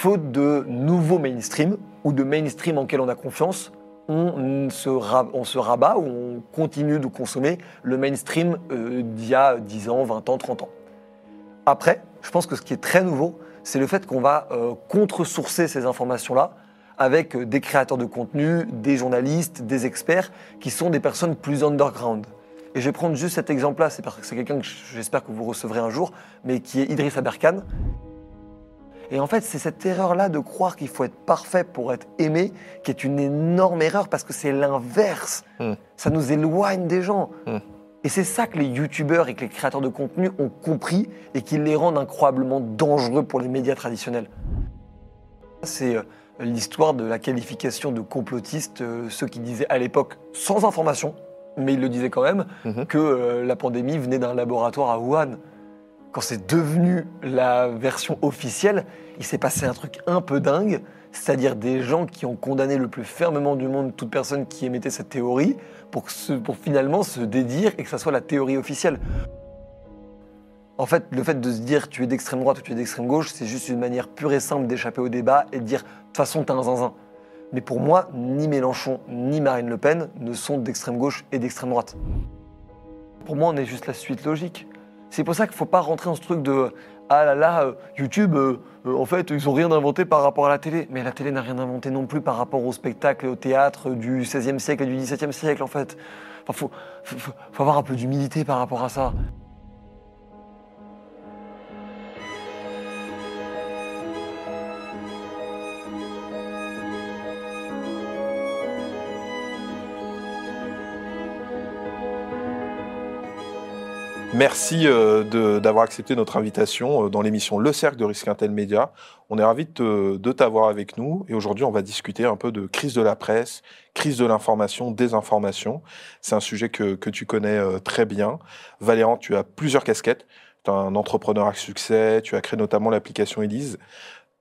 faute de nouveaux mainstream ou de mainstream en quel on a confiance, on se, on se rabat ou on continue de consommer le mainstream euh, d'il y a 10 ans, 20 ans, 30 ans. Après, je pense que ce qui est très nouveau, c'est le fait qu'on va euh, contre-sourcer ces informations-là avec euh, des créateurs de contenu, des journalistes, des experts, qui sont des personnes plus underground. Et je vais prendre juste cet exemple-là, c'est parce que c'est quelqu'un que j'espère que vous recevrez un jour, mais qui est Idriss Aberkan. Et en fait, c'est cette erreur-là de croire qu'il faut être parfait pour être aimé qui est une énorme erreur parce que c'est l'inverse. Hmm. Ça nous éloigne des gens. Hmm. Et c'est ça que les youtubeurs et que les créateurs de contenu ont compris et qui les rendent incroyablement dangereux pour les médias traditionnels. C'est euh, l'histoire de la qualification de complotistes, euh, ceux qui disaient à l'époque sans information, mais ils le disaient quand même, Mhm. que euh, la pandémie venait d'un laboratoire à Wuhan. Quand c'est devenu la version officielle, il s'est passé un truc un peu dingue, c'est-à-dire des gens qui ont condamné le plus fermement du monde toute personne qui émettait cette théorie pour, finalement se dédire et que ça soit la théorie officielle. En fait, le fait de se dire tu es d'extrême droite ou tu es d'extrême gauche, c'est juste une manière pure et simple d'échapper au débat et de dire de toute façon t'es un zinzin. Mais pour moi, ni Mélenchon ni Marine Le Pen ne sont d'extrême gauche et d'extrême droite. Pour moi, on est juste la suite logique. C'est pour ça qu'il ne faut pas rentrer dans ce truc de ah là là, euh, YouTube, euh, euh, en fait, ils n'ont rien inventé par rapport à la télé. Mais la télé n'a rien inventé non plus par rapport au spectacle et au théâtre du XVIe siècle et du XVIIe siècle, en fait. Enfin, faut, avoir un peu d'humilité par rapport à ça. Merci euh, d'avoir accepté notre invitation euh, dans l'émission Le Cercle de Risque Intel Média. On est ravis de de t'avoir avec nous et aujourd'hui on va discuter un peu de crise de la presse, crise de l'information, désinformation. C'est un sujet que, que tu connais euh, très bien. Valéran, tu as plusieurs casquettes. Tu es un entrepreneur à succès, tu as créé notamment l'application Elise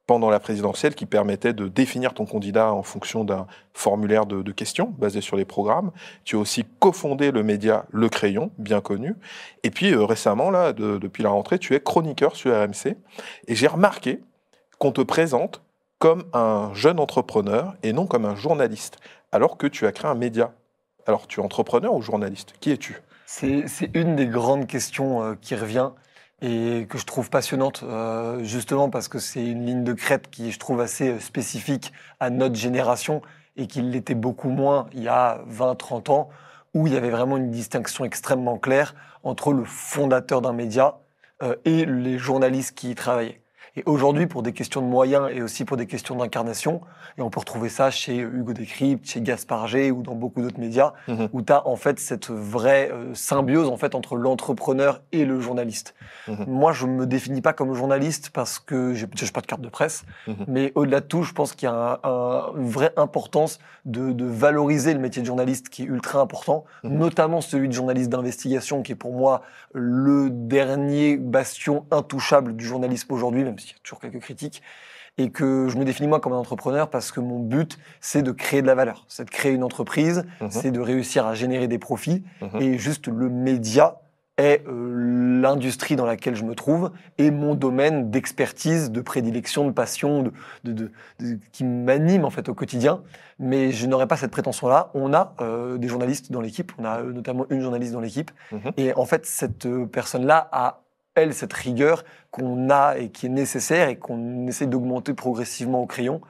pendant la présidentielle qui permettait de définir ton candidat en fonction d'un formulaire de, questions basé sur les programmes. Tu as aussi cofondé le média Le Crayon, bien connu. Et puis euh, récemment, là, de- depuis la rentrée, tu es chroniqueur sur RMC. Et j'ai remarqué qu'on te présente comme un jeune entrepreneur et non comme un journaliste, alors que tu as créé un média. Alors, tu es entrepreneur ou journaliste? Qui es-tu? C'est c'est une des grandes questions euh, qui revient et que je trouve passionnante, euh, justement parce que c'est une ligne de crête qui, je trouve, assez euh, spécifique à notre génération et qui l'était beaucoup moins il y a 20-30 ans, où il y avait vraiment une distinction extrêmement claire entre le fondateur d'un média euh, et les journalistes qui y travaillaient. Et aujourd'hui, pour des questions de moyens et aussi pour des questions d'incarnation, et on peut retrouver ça chez Hugo Décrypte, chez Gaspard G ou dans beaucoup d'autres médias, Mhm. où tu as en fait cette vraie euh, symbiose en fait entre l'entrepreneur et le journaliste. Mhm. Moi, je me définis pas comme journaliste parce que j'ai pas de carte de presse, Mhm. mais au-delà de tout, je pense qu'il y a un- un- une vraie importance de, de valoriser le métier de journaliste qui est ultra important, notamment celui de journaliste d'investigation qui est pour moi le dernier bastion intouchable du journalisme aujourd'hui, même s'il y a toujours quelques critiques et que je me définis moi comme un entrepreneur parce que mon but, c'est de créer de la valeur, c'est de créer une entreprise, Mhm. c'est de réussir à générer des profits. Mhm. Et juste le média est euh, l'industrie dans laquelle je me trouve et mon domaine d'expertise, de prédilection, de passion, de, de- de- de- qui m'anime en fait au quotidien. Mais je n'aurais pas cette prétention-là. On a euh, des journalistes dans l'équipe, on a euh, notamment une journaliste dans l'équipe. Mhm. Et en fait, cette personne-là a cette rigueur qu'on a et qui est nécessaire et qu'on essaie d'augmenter progressivement au crayon.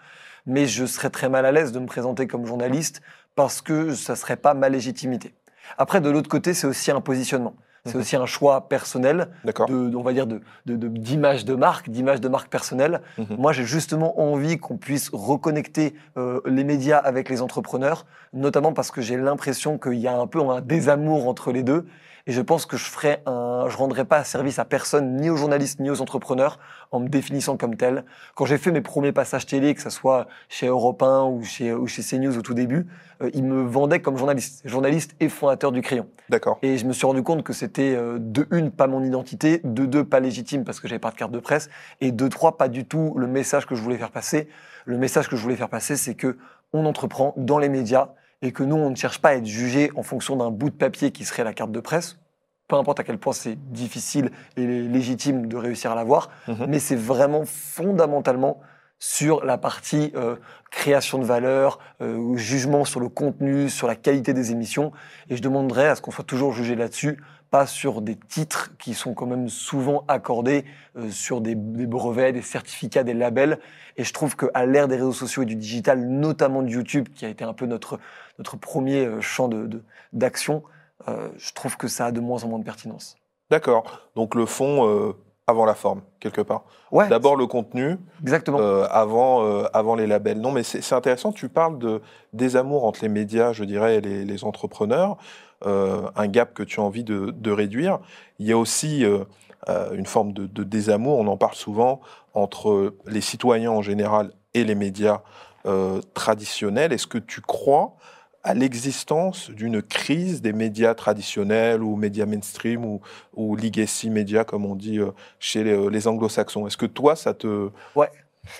Mais je serais très mal à l'aise de me présenter comme journaliste parce que ça serait pas ma légitimité. Après, de l'autre côté, c'est aussi un positionnement. C'est Mhm. aussi un choix personnel, de, on va dire, de, de- de- d'image de marque, d'image de marque personnelle. Mhm. Moi, j'ai justement envie qu'on puisse reconnecter euh, les médias avec les entrepreneurs, notamment parce que j'ai l'impression qu'il y a un peu un désamour entre les deux. Et je pense que je ferai un, je rendrai pas service à personne, ni aux journalistes, ni aux entrepreneurs, en me définissant comme tel. Quand j'ai fait mes premiers passages télé, que ce soit chez Europe 1 ou chez, ou chez CNews au tout début, euh, ils me vendaient comme journaliste, journaliste et fondateur du Crayon. D'accord. Et je me suis rendu compte que c'était euh, de une, pas mon identité, de deux, pas légitime parce que j'avais pas de carte de presse, et de trois, pas du tout le message que je voulais faire passer. Le message que je voulais faire passer, c'est que on entreprend dans les médias et que nous, on ne cherche pas à être jugé en fonction d'un bout de papier qui serait la carte de presse. Peu importe à quel point c'est difficile et légitime de réussir à l'avoir, Mhm. mais c'est vraiment fondamentalement sur la partie euh, création de valeur, euh, jugement sur le contenu, sur la qualité des émissions. Et je demanderais à ce qu'on soit toujours jugé là-dessus, pas sur des titres qui sont quand même souvent accordés euh, sur des, des brevets, des certificats, des labels. Et je trouve qu'à l'ère des réseaux sociaux et du digital, notamment de YouTube, qui a été un peu notre, notre premier euh, champ d'action, de, d'action, euh, je trouve que ça a de moins en moins de pertinence. D'accord. Donc le fond euh, avant la forme, quelque part. Ouais, D'abord le contenu, exactement. euh, avant, avant les labels. Non, mais c'est intéressant. Tu parles de désamour entre les médias, je dirais, et les, les entrepreneurs. un gap que tu as envie de, de réduire. Il y a aussi une forme de, de désamour. On en parle souvent entre les citoyens en général et les médias euh, traditionnels. Est-ce que tu crois à l'existence d'une crise des médias traditionnels ou médias mainstream ou, legacy médias, comme on dit euh, chez les, les anglo-saxons. Est-ce que toi, ça te...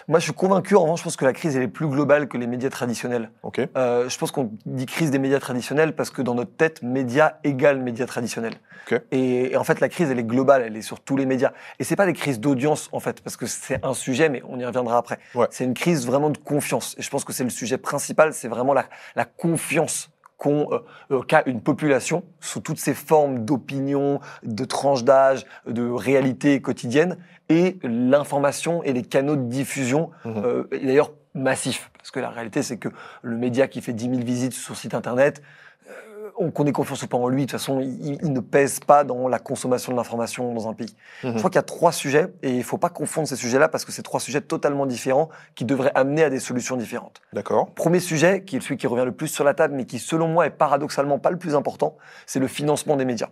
Moi, je suis convaincu, en revanche, je pense que la crise, elle est plus globale que les médias traditionnels. Ok Euh, je pense qu'on dit crise des médias traditionnels parce que dans notre tête, médias égale médias traditionnels. Ok. Et, et en fait, la crise, elle est globale, elle est sur tous les médias. Et c'est pas des crises d'audience, en fait, parce que c'est un sujet, mais on y reviendra après. Ouais. C'est une crise vraiment de confiance. Et je pense que c'est le sujet principal, c'est vraiment la, la confiance qu'ont, euh, euh, qu'a une population sous toutes ses formes d'opinion, de tranches d'âge, de réalité quotidienne, et l'information et les canaux de diffusion, Mhm. euh, et d'ailleurs massifs. Parce que la réalité, c'est que le média qui fait 10 000 visites sur site internet, euh, on- qu'on ait confiance ou pas en lui, de toute façon, il, il ne pèse pas dans la consommation de l'information dans un pays. Mhm. Je crois qu'il y a trois sujets, et il ne faut pas confondre ces sujets-là, parce que c'est trois sujets totalement différents qui devraient amener à des solutions différentes. D'accord Premier sujet, qui est celui qui revient le plus sur la table, mais qui, selon moi, est paradoxalement pas le plus important, c'est le financement des médias.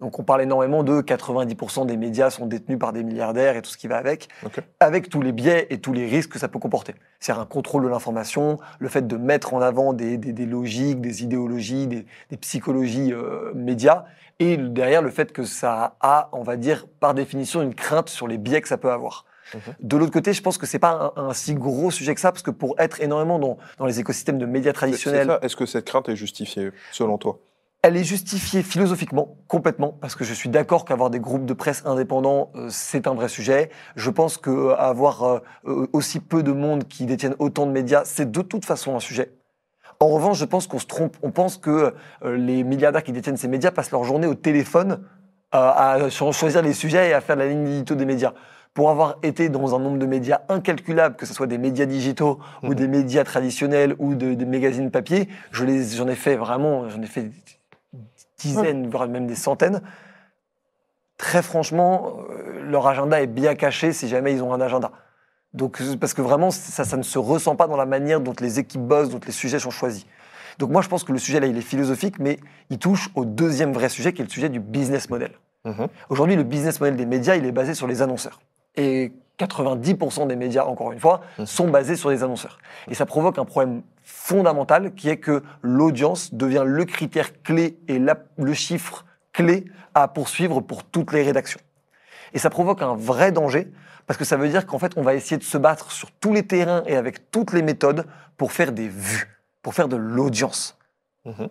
Donc, on parle énormément de 90% des médias sont détenus par des milliardaires et tout ce qui va avec, avec tous les biais et tous les risques que ça peut comporter. C'est-à-dire un contrôle de l'information, le fait de mettre en avant des, des- des logiques, des idéologies, des, des psychologies euh, médias, et derrière le fait que ça a, on va dire, par définition, une crainte sur les biais que ça peut avoir. De l'autre côté, je pense que c'est pas un, un si gros sujet que ça, parce que pour être énormément dans, dans les écosystèmes de médias C'est- c'est traditionnels. Est-ce que cette crainte est justifiée, selon toi? Elle est justifiée philosophiquement, complètement, parce que je suis d'accord qu'avoir des groupes de presse indépendants, euh, c'est un vrai sujet. Je pense qu'avoir aussi peu de monde qui détiennent autant de médias, c'est de toute façon un sujet. En revanche, je pense qu'on se trompe. On pense que euh, les milliardaires qui détiennent ces médias passent leur journée au téléphone euh, à cho- choisir les sujets et à faire la ligne édito des médias. Pour avoir été dans un nombre de médias incalculable, que ce soit des médias digitaux ou Mhm. des médias traditionnels ou de- des magazines papier, je les, j'en ai fait vraiment, j'en ai fait dizaines, voire même des centaines. Très franchement, euh, leur agenda est bien caché si jamais ils ont un agenda. Donc, euh, parce que vraiment, ça, ça ne se ressent pas dans la manière dont les équipes bossent, dont les sujets sont choisis. Donc moi, je pense que le sujet là, il est philosophique, mais il touche au deuxième vrai sujet, qui est le sujet du business model. Mhm. Aujourd'hui, le business model des médias, il est basé sur les annonceurs. Et 90% des médias, encore une fois, Mhm. sont basés sur les annonceurs. Et ça provoque un problème fondamental qui est que l'audience devient le critère clé et la- le chiffre clé à poursuivre pour toutes les rédactions. Et ça provoque un vrai danger parce que ça veut dire qu'en fait, on va essayer de se battre sur tous les terrains et avec toutes les méthodes pour faire des vues, pour faire de l'audience. Mhm.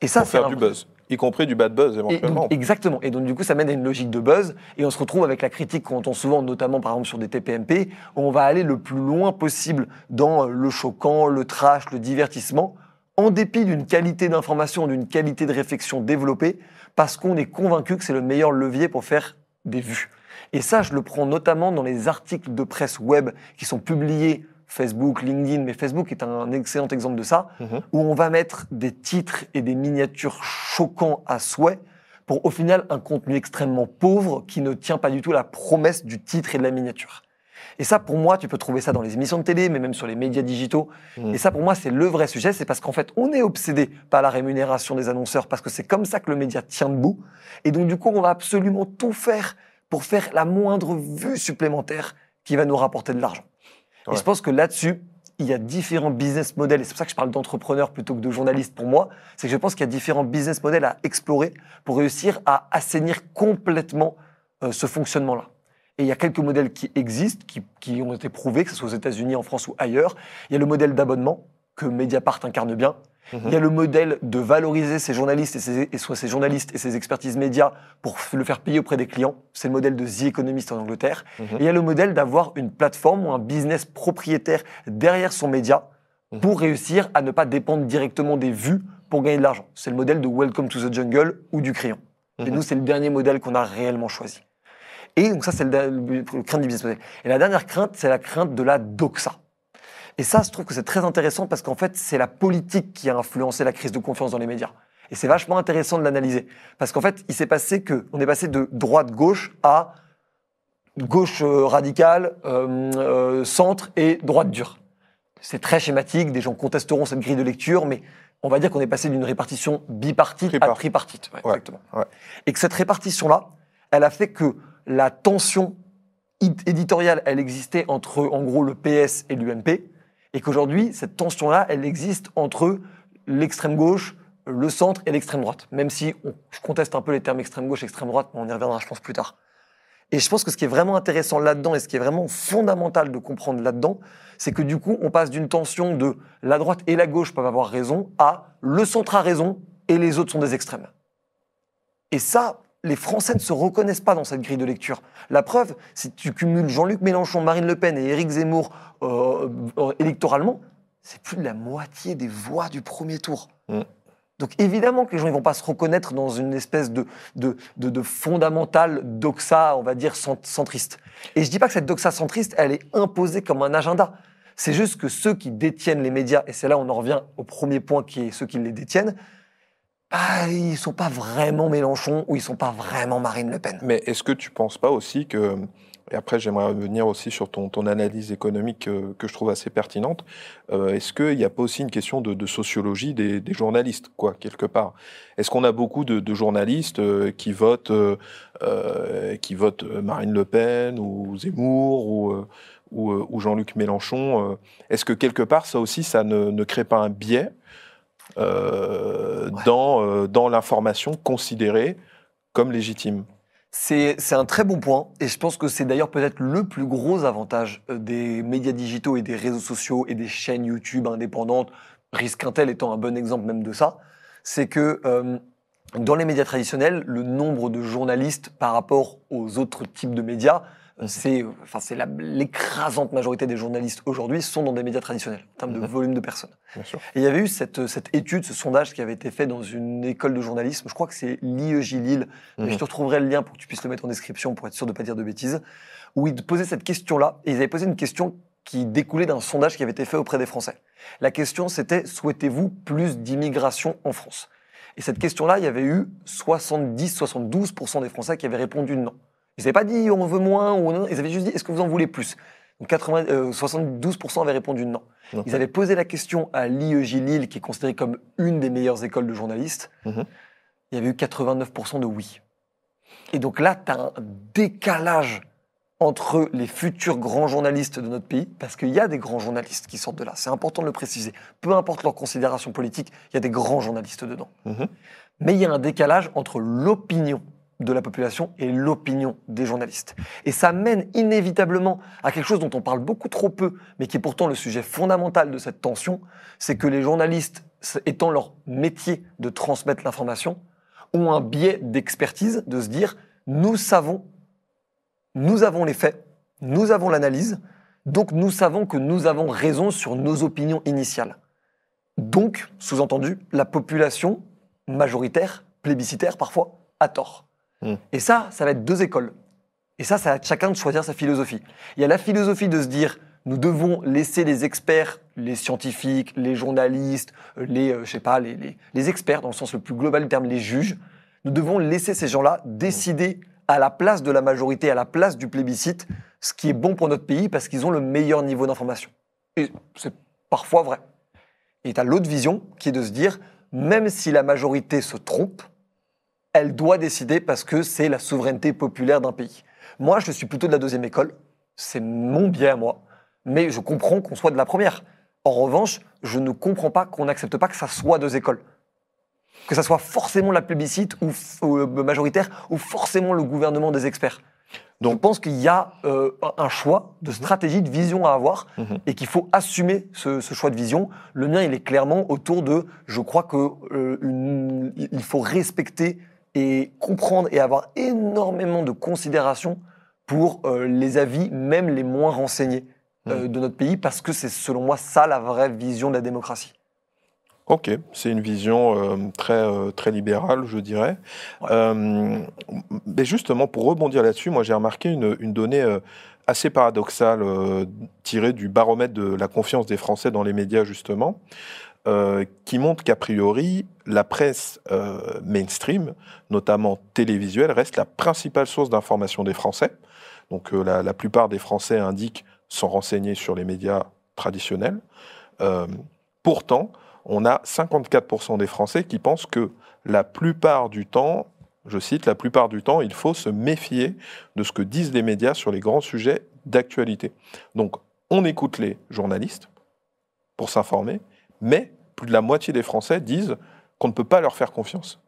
Et ça, Pour faire un du buzz, y compris du bad buzz et éventuellement. donc, exactement. Et donc, du coup, ça mène à une logique de buzz. Et on se retrouve avec la critique qu'on entend souvent, notamment par exemple sur des TPMP, où on va aller le plus loin possible dans euh, le choquant, le trash, le divertissement, en dépit d'une qualité d'information, d'une qualité de réflexion développée, parce qu'on est convaincu que c'est le meilleur levier pour faire des vues. Et ça, je le prends notamment dans les articles de presse web qui sont publiés Facebook, LinkedIn, mais Facebook est un excellent exemple de ça Mhm. où on va mettre des titres et des miniatures choquants à souhait pour au final un contenu extrêmement pauvre qui ne tient pas du tout la promesse du titre et de la miniature. Et ça, pour moi, tu peux trouver ça dans les émissions de télé, mais même sur les médias digitaux. Mhm. Et ça, pour moi, c'est le vrai sujet. C'est parce qu'en fait, on est obsédé par la rémunération des annonceurs, parce que c'est comme ça que le média tient debout. Et donc, du coup, on va absolument tout faire pour faire la moindre vue supplémentaire qui va nous rapporter de l'argent. Ouais. Et je pense que là-dessus, il y a différents business models, et c'est pour ça que je parle d'entrepreneurs plutôt que de journalistes pour moi, c'est que je pense qu'il y a différents business models à explorer pour réussir à assainir complètement euh, ce fonctionnement-là. Et il y a quelques modèles qui existent, qui, qui ont été prouvés, que ce soit aux États-Unis, en France ou ailleurs. Il y a le modèle d'abonnement que Mediapart incarne bien, Mhm. Il y a le modèle de valoriser ces journalistes et, ces, et soit ces journalistes et expertises médias pour le faire payer auprès des clients. C'est le modèle de The Economist en Angleterre. Mhm. Et il y a le modèle d'avoir une plateforme ou un business propriétaire derrière son média Mhm. pour réussir à ne pas dépendre directement des vues pour gagner de l'argent. C'est le modèle de Welcome to the Jungle ou du crayon. Et Mhm. nous, c'est le dernier modèle qu'on a réellement choisi. Et donc ça, c'est le, le crainte du business model. Et la dernière crainte, c'est la crainte de la doxa. Et ça, je trouve que c'est très intéressant parce qu'en fait, c'est la politique qui a influencé la crise de confiance dans les médias. Et c'est vachement intéressant de l'analyser. Parce qu'en fait, il s'est passé que, on est passé de droite-gauche à gauche euh, radicale, euh, euh, centre et droite dure. C'est très schématique, des gens contesteront cette grille de lecture, mais on va dire qu'on est passé d'une répartition bipartite à Tripartite. tripartite. Ouais, Ouais, exactement. ouais. Et que cette répartition-là, elle a fait que la tension éditoriale, elle existait entre, en gros, le PS et l'UMP, et qu'aujourd'hui, cette tension-là, elle existe entre l'extrême gauche, le centre et l'extrême droite. Même si je conteste un peu les termes extrême gauche, extrême droite, mais on y reviendra, je pense, plus tard. Et je pense que ce qui est vraiment intéressant là-dedans et ce qui est vraiment fondamental de comprendre là-dedans, c'est que du coup, on passe d'une tension de la droite et la gauche peuvent avoir raison à le centre a raison et les autres sont des extrêmes. Et ça, les Français ne se reconnaissent pas dans cette grille de lecture. La preuve, si tu cumules Jean-Luc Mélenchon, Marine Le Pen et Éric Zemmour euh, euh, électoralement, c'est plus de la moitié des voix du premier tour. Mm. Donc évidemment que les gens ne vont pas se reconnaître dans une espèce de, de, de, de fondamentale doxa, on va dire, cent- centriste. Et je dis pas que cette doxa centriste, elle est imposée comme un agenda. C'est juste que ceux qui détiennent les médias, et c'est là où on en revient au premier point qui est ceux qui les détiennent, bah, ils sont pas vraiment Mélenchon ou ils sont pas vraiment Marine Le Pen. Mais est-ce que tu penses pas aussi que, et après j'aimerais revenir aussi sur ton, ton analyse économique euh, que je trouve assez pertinente, euh, est-ce qu'il n'y a pas aussi une question de, sociologie des, journalistes, quoi, quelque part? Est-ce qu'on a beaucoup de, journalistes euh, qui votent, qui votent Marine Le Pen ou Zemmour ou, Jean-Luc Mélenchon Est-ce que quelque part ça aussi, ça ne crée pas un biais euh, Ouais. dans, euh, dans l'information considérée comme légitime C'est un très bon point, et je pense que c'est d'ailleurs peut-être le plus gros avantage euh, des médias digitaux et des réseaux sociaux et des chaînes YouTube indépendantes, Risquintel étant un bon exemple même de ça, c'est que euh, dans les médias traditionnels, le nombre de journalistes par rapport aux autres types de médias, c'est euh, enfin, c'est la- l'écrasante majorité des journalistes aujourd'hui sont dans des médias traditionnels, en termes de Mhm. volume de personnes. Bien sûr. Et il y avait eu cette, cette étude, ce sondage qui avait été fait dans une école de journalisme, je crois que c'est l'IEJ Lille, mais Mhm. je te retrouverai le lien pour que tu puisses le mettre en description pour être sûr de ne pas dire de bêtises, où ils posaient cette question-là, et ils avaient posé une question qui découlait d'un sondage qui avait été fait auprès des Français. La question c'était, souhaitez-vous plus d'immigration en France? Et cette question-là, il y avait eu 70-72% des Français qui avaient répondu non. Ils n'avaient pas dit on veut moins, ou non, ils avaient juste dit est-ce que vous en voulez plus? Donc 80, euh, 72% avaient répondu non. Ils avaient posé la question à l'IEJ Lille, qui est considérée comme une des meilleures écoles de journalistes. Mhm. Il y avait eu 89% de oui. Et donc là, tu as un décalage entre les futurs grands journalistes de notre pays, parce qu'il y a des grands journalistes qui sortent de là. C'est important de le préciser. Peu importe leurs considérations politiques, il y a des grands journalistes dedans. Mhm. Mais il y a un décalage entre l'opinion de la population et l'opinion des journalistes. Et ça mène inévitablement à quelque chose dont on parle beaucoup trop peu, mais qui est pourtant le sujet fondamental de cette tension, c'est que les journalistes, étant leur métier de transmettre l'information, ont un biais d'expertise, de se dire, nous savons, nous avons les faits, nous avons l'analyse, donc nous savons que nous avons raison sur nos opinions initiales. Donc, sous-entendu, la population majoritaire, plébiscitaire parfois, a tort. Et ça, ça va être deux écoles. Et ça, ça être chacun de choisir sa philosophie. Il y a la philosophie de se dire, nous devons laisser les experts, les scientifiques, les journalistes, euh, les, euh, je sais pas, les, les- les experts dans le sens le plus global du terme, les juges, nous devons laisser ces gens-là décider à la place de la majorité, à la place du plébiscite, ce qui est bon pour notre pays parce qu'ils ont le meilleur niveau d'information. Et c'est parfois vrai. Et tu as l'autre vision qui est de se dire, même si la majorité se trompe, elle doit décider parce que c'est la souveraineté populaire d'un pays. Moi, je suis plutôt de la deuxième école, c'est mon biais à moi, mais je comprends qu'on soit de la première. En revanche, je ne comprends pas qu'on n'accepte pas que ça soit deux écoles. Que ça soit forcément la plébiscite ou, euh, majoritaire ou forcément le gouvernement des experts. Donc, je pense qu'il y a euh, un choix de stratégie, de vision à avoir Mhm. et qu'il faut assumer ce, ce choix de vision. Le mien, il est clairement autour de, je crois que euh, il faut respecter et comprendre et avoir énormément de considération pour euh, les avis, même les moins renseignés euh, de notre pays, parce que c'est selon moi ça la vraie vision de la démocratie. Ok, c'est une vision euh, très, très libérale, je dirais. Ouais. Mais justement, pour rebondir là-dessus, moi j'ai remarqué une, une donnée assez paradoxale tirée du baromètre de la confiance des Français dans les médias, justement, euh, qui montre qu'a priori, la presse euh, mainstream, notamment télévisuelle, reste la principale source d'information des Français. Donc euh, la, la plupart des Français indiquent sont renseignés sur les médias traditionnels. Pourtant, on a 54% des Français qui pensent que la plupart du temps, je cite, la plupart du temps, il faut se méfier de ce que disent les médias sur les grands sujets d'actualité. Donc, on écoute les journalistes pour s'informer, mais plus de la moitié des Français disent qu'on ne peut pas leur faire confiance.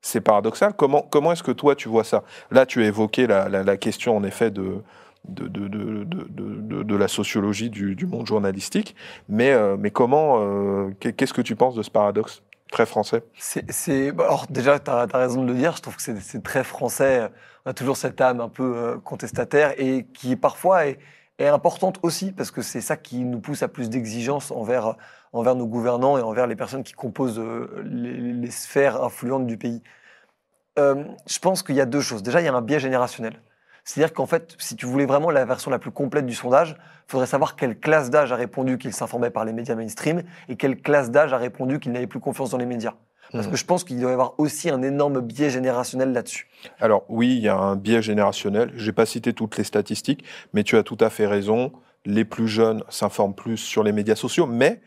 C'est paradoxal. Comment, comment est-ce que toi, tu vois ça? Là, tu as évoqué la, la- question, en effet, de, de, de, de, de- la sociologie du, du monde journalistique. Mais, euh, mais comment, euh, qu'est- qu'est-ce que tu penses de ce paradoxe très français? C'est, bah, déjà, tu as, raison de le dire, je trouve que c'est, c'est très français. On a toujours cette âme un peu euh, contestataire et qui parfois est, est importante aussi parce que c'est ça qui nous pousse à plus d'exigence envers, envers nos gouvernants et envers les personnes qui composent euh, les, les sphères influentes du pays. Euh, je pense qu'il y a deux choses. Déjà, il y a un biais générationnel. C'est-à-dire qu'en fait, si tu voulais vraiment la version la plus complète du sondage, il faudrait savoir quelle classe d'âge a répondu qu'il s'informait par les médias mainstream et quelle classe d'âge a répondu qu'il n'avait plus confiance dans les médias. Parce Mhm. que je pense qu'il doit y avoir aussi un énorme biais générationnel là-dessus. Alors oui, il y a un biais générationnel. Je n'ai pas cité toutes les statistiques, mais tu as tout à fait raison. Les plus jeunes s'informent plus sur les médias sociaux, mais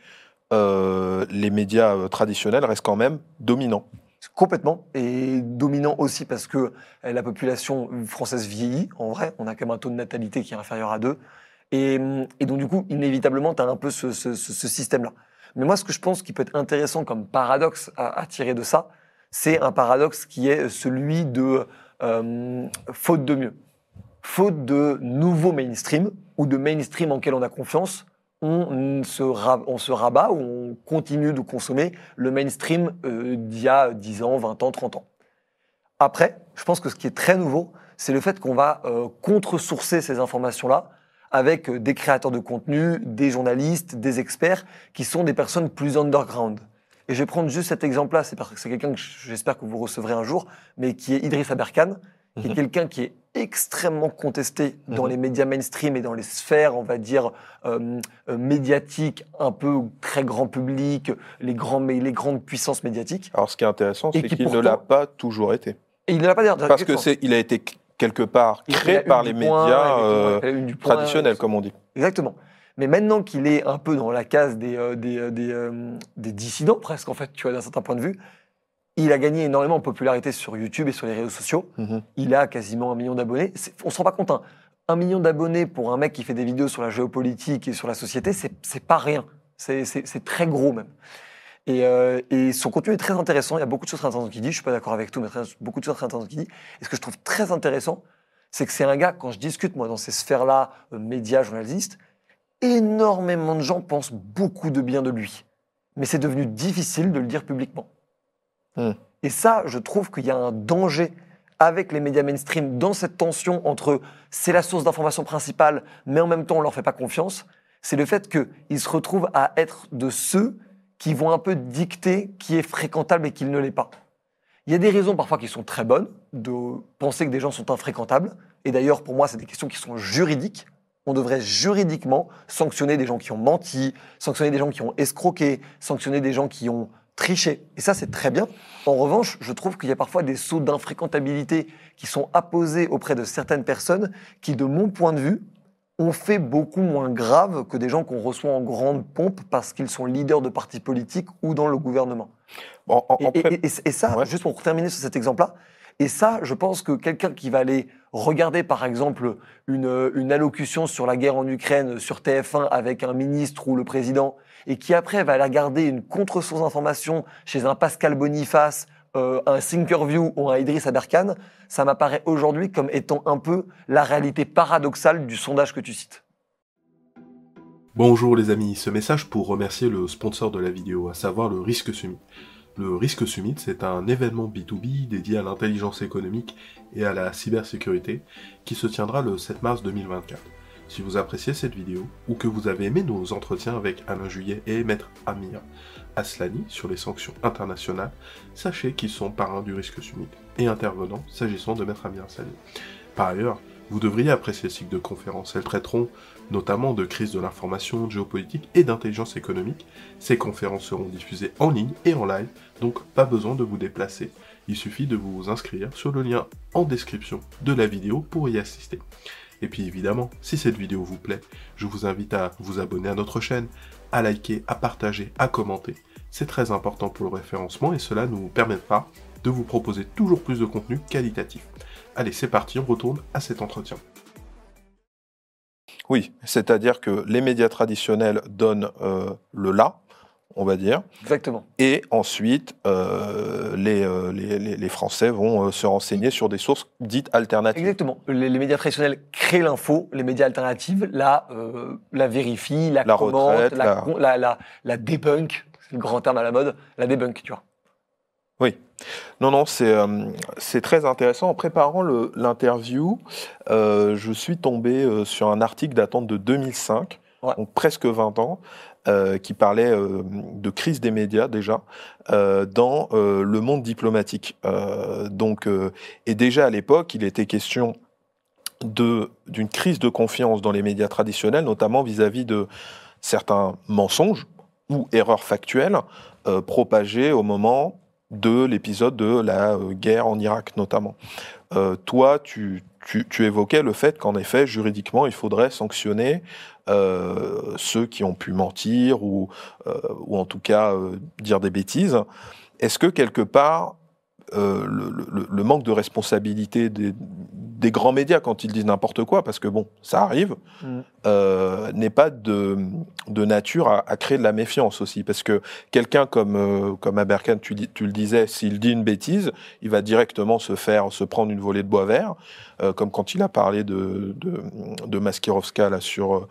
euh, les médias euh, traditionnels restent quand même dominants. Complètement. Et dominant aussi parce que euh, la population française vieillit. En vrai, on a quand même un taux de natalité qui est inférieur à 2. Et, donc, du coup, inévitablement, tu as un peu ce, système-là. Mais moi, ce que je pense qui peut être intéressant comme paradoxe à, tirer de ça, c'est un paradoxe qui est celui de faute de mieux. Faute de nouveaux mainstream ou de mainstream en quel on a confiance, on se, rabat ou on continue de consommer le mainstream euh, d'il y a 10 ans, 20 ans, 30 ans. Après, je pense que ce qui est très nouveau, c'est le fait qu'on va euh, contre-sourcer ces informations-là avec euh, des créateurs de contenu, des journalistes, des experts, qui sont des personnes plus underground. Et je vais prendre juste cet exemple-là, c'est quelqu'un que j'espère que vous recevrez un jour, mais qui est Idriss Aberkan, qui est Mhm. quelqu'un qui est extrêmement contesté dans Mhm. les médias mainstream et dans les sphères, on va dire, euh, euh, médiatiques, un peu très grand public, les, grands, les grandes puissances médiatiques. Alors ce qui est intéressant, c'est qui qu'il ne l'a pas toujours été. Et il ne l'a pas dit. Parce que c'est, il a été quelque part créé par les point, médias euh, traditionnels, comme on dit. Exactement. Mais maintenant qu'il est un peu dans la case des, euh, des, des, des dissidents, presque, en fait, tu vois, d'un certain point de vue, il a gagné énormément en popularité sur YouTube et sur les réseaux sociaux. Mhm. Il a quasiment un million d'abonnés. On se rend pas compte, hein. un million d'abonnés pour un mec qui fait des vidéos sur la géopolitique et sur la société, c'est pas rien. C'est très gros même. Et, euh, et son contenu est très intéressant. Il y a beaucoup de choses très intéressantes qu'il dit. Je suis pas d'accord avec tout, mais très- beaucoup de choses très intéressantes qu'il dit. Et ce que je trouve très intéressant, c'est que c'est un gars, quand je discute moi dans ces sphères-là, euh, médias, journalistes, énormément de gens pensent beaucoup de bien de lui. Mais c'est devenu difficile de le dire publiquement. Hmm. Et ça, je trouve qu'il y a un danger avec les médias mainstream dans cette tension entre c'est la source d'information principale, mais en même temps on leur fait pas confiance. C'est le fait qu'ils se retrouvent à être de ceux qui vont un peu dicter qui est fréquentable et qui ne l'est pas. Il y a des raisons parfois qui sont très bonnes de penser que des gens sont infréquentables. Et d'ailleurs, pour moi, c'est des questions qui sont juridiques. On devrait juridiquement sanctionner des gens qui ont menti, sanctionner des gens qui ont escroqué, sanctionner des gens qui ont triché. Et ça, c'est très bien. En revanche, je trouve qu'il y a parfois des sauts d'infréquentabilité qui sont apposés auprès de certaines personnes qui, de mon point de vue, ont fait beaucoup moins grave que des gens qu'on reçoit en grande pompe parce qu'ils sont leaders de partis politiques ou dans le gouvernement. En- en- Et, en et- fait- et- et- et ça, Ouais. juste pour terminer sur cet exemple-là, et ça, je pense que quelqu'un qui va aller regarder, par exemple, une, une allocution sur la guerre en Ukraine sur TF1 avec un ministre ou le président, et qui après va aller regarder une contre-source d'information chez un Pascal Boniface euh, un Thinkerview ou un Idriss Aberkan, ça m'apparaît aujourd'hui comme étant un peu la réalité paradoxale du sondage que tu cites. Bonjour les amis, ce message pour remercier le sponsor de la vidéo, à savoir le Risque Summit. Le Risque Summit, c'est un événement B2B dédié à l'intelligence économique et à la cybersécurité qui se tiendra le 7 mars 2024. Si vous appréciez cette vidéo ou que vous avez aimé nos entretiens avec Alain Juillet et Maître Amir Aslani sur les sanctions internationales, sachez qu'ils sont parrains du Risque Summit et intervenants s'agissant de Maître Amir Aslani. Par ailleurs, vous devriez apprécier ce cycle de conférences. Elles traiteront notamment de crise de l'information, de géopolitique et d'intelligence économique. Ces conférences seront diffusées en ligne et en live, donc pas besoin de vous déplacer. Il suffit de vous inscrire sur le lien en description de la vidéo pour y assister. Et puis évidemment, si cette vidéo vous plaît, je vous invite à vous abonner à notre chaîne, à liker, à partager, à commenter. C'est très important pour le référencement et cela nous permettra de vous proposer toujours plus de contenu qualitatif. Allez, c'est parti, on retourne à cet entretien. Oui, c'est-à-dire que les médias traditionnels donnent euh, le là, on va dire. Exactement. Et ensuite, euh, euh, les, les, les, Français vont se renseigner sur des sources dites alternatives. Exactement. Les, médias traditionnels créent l'info, les médias alternatifs la, la vérifient, la, la commentent, retraite, la, la, la, débunk, c'est le grand terme à la mode, la débunk, tu vois. Oui. Non, non, c'est très intéressant. En préparant l'interview, euh, je suis tombé euh, sur un article datant de 2005, donc presque 20 ans, euh, qui parlait de crise des médias déjà dans le monde diplomatique. donc, et déjà à l'époque, il était question d'une crise de confiance dans les médias traditionnels, notamment vis-à-vis -vis de certains mensonges ou erreurs factuelles propagées au moment de l'épisode de la euh, guerre en Irak notamment. Euh, toi, tu, tu, évoquais le fait qu'en effet, juridiquement, il faudrait sanctionner euh, ceux qui ont pu mentir ou, ou en tout cas dire des bêtises. Est-ce que quelque part, le, le, le, manque de responsabilité des, des grands médias quand ils disent n'importe quoi, parce que bon, ça arrive, mm. euh, n'est pas de, de nature à, à, créer de la méfiance aussi. Parce que quelqu'un comme, euh, comme Aberkan, tu, tu, le disais, s'il dit une bêtise, il va directement se faire, se prendre une volée de bois vert, euh, comme quand il a parlé de, de, de Maskirovska là, sur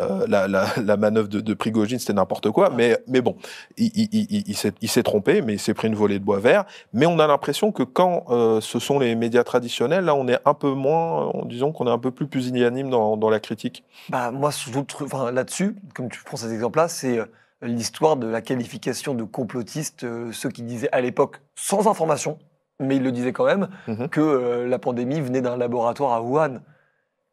euh, la, la, la, manœuvre de, de Prigogine, c'était n'importe quoi. Mais, mais bon, il, il, il, il s'est trompé, mais il s'est pris une volée de bois vert. Mais on a l'impression que quand euh, ce sont les médias traditionnels, là, on est un peu moins, disons qu'on est un peu plus pusillanime dans, dans la critique. Bah, moi, enfin, là-dessus, comme tu prends cet exemple-là, c'est euh, l'histoire de la qualification de complotistes, ceux qui disaient à l'époque, sans information, mais ils le disaient quand même, mm-hmm. que la pandémie venait d'un laboratoire à Wuhan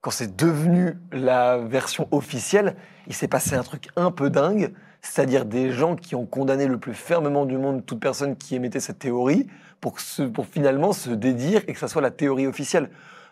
quand c'est devenu la version officielle, il s'est passé un truc un peu dingue, c'est-à-dire des gens qui ont condamné le plus fermement du monde toute personne qui émettait cette théorie pour, finalement se dédire et que ça soit la théorie officielle.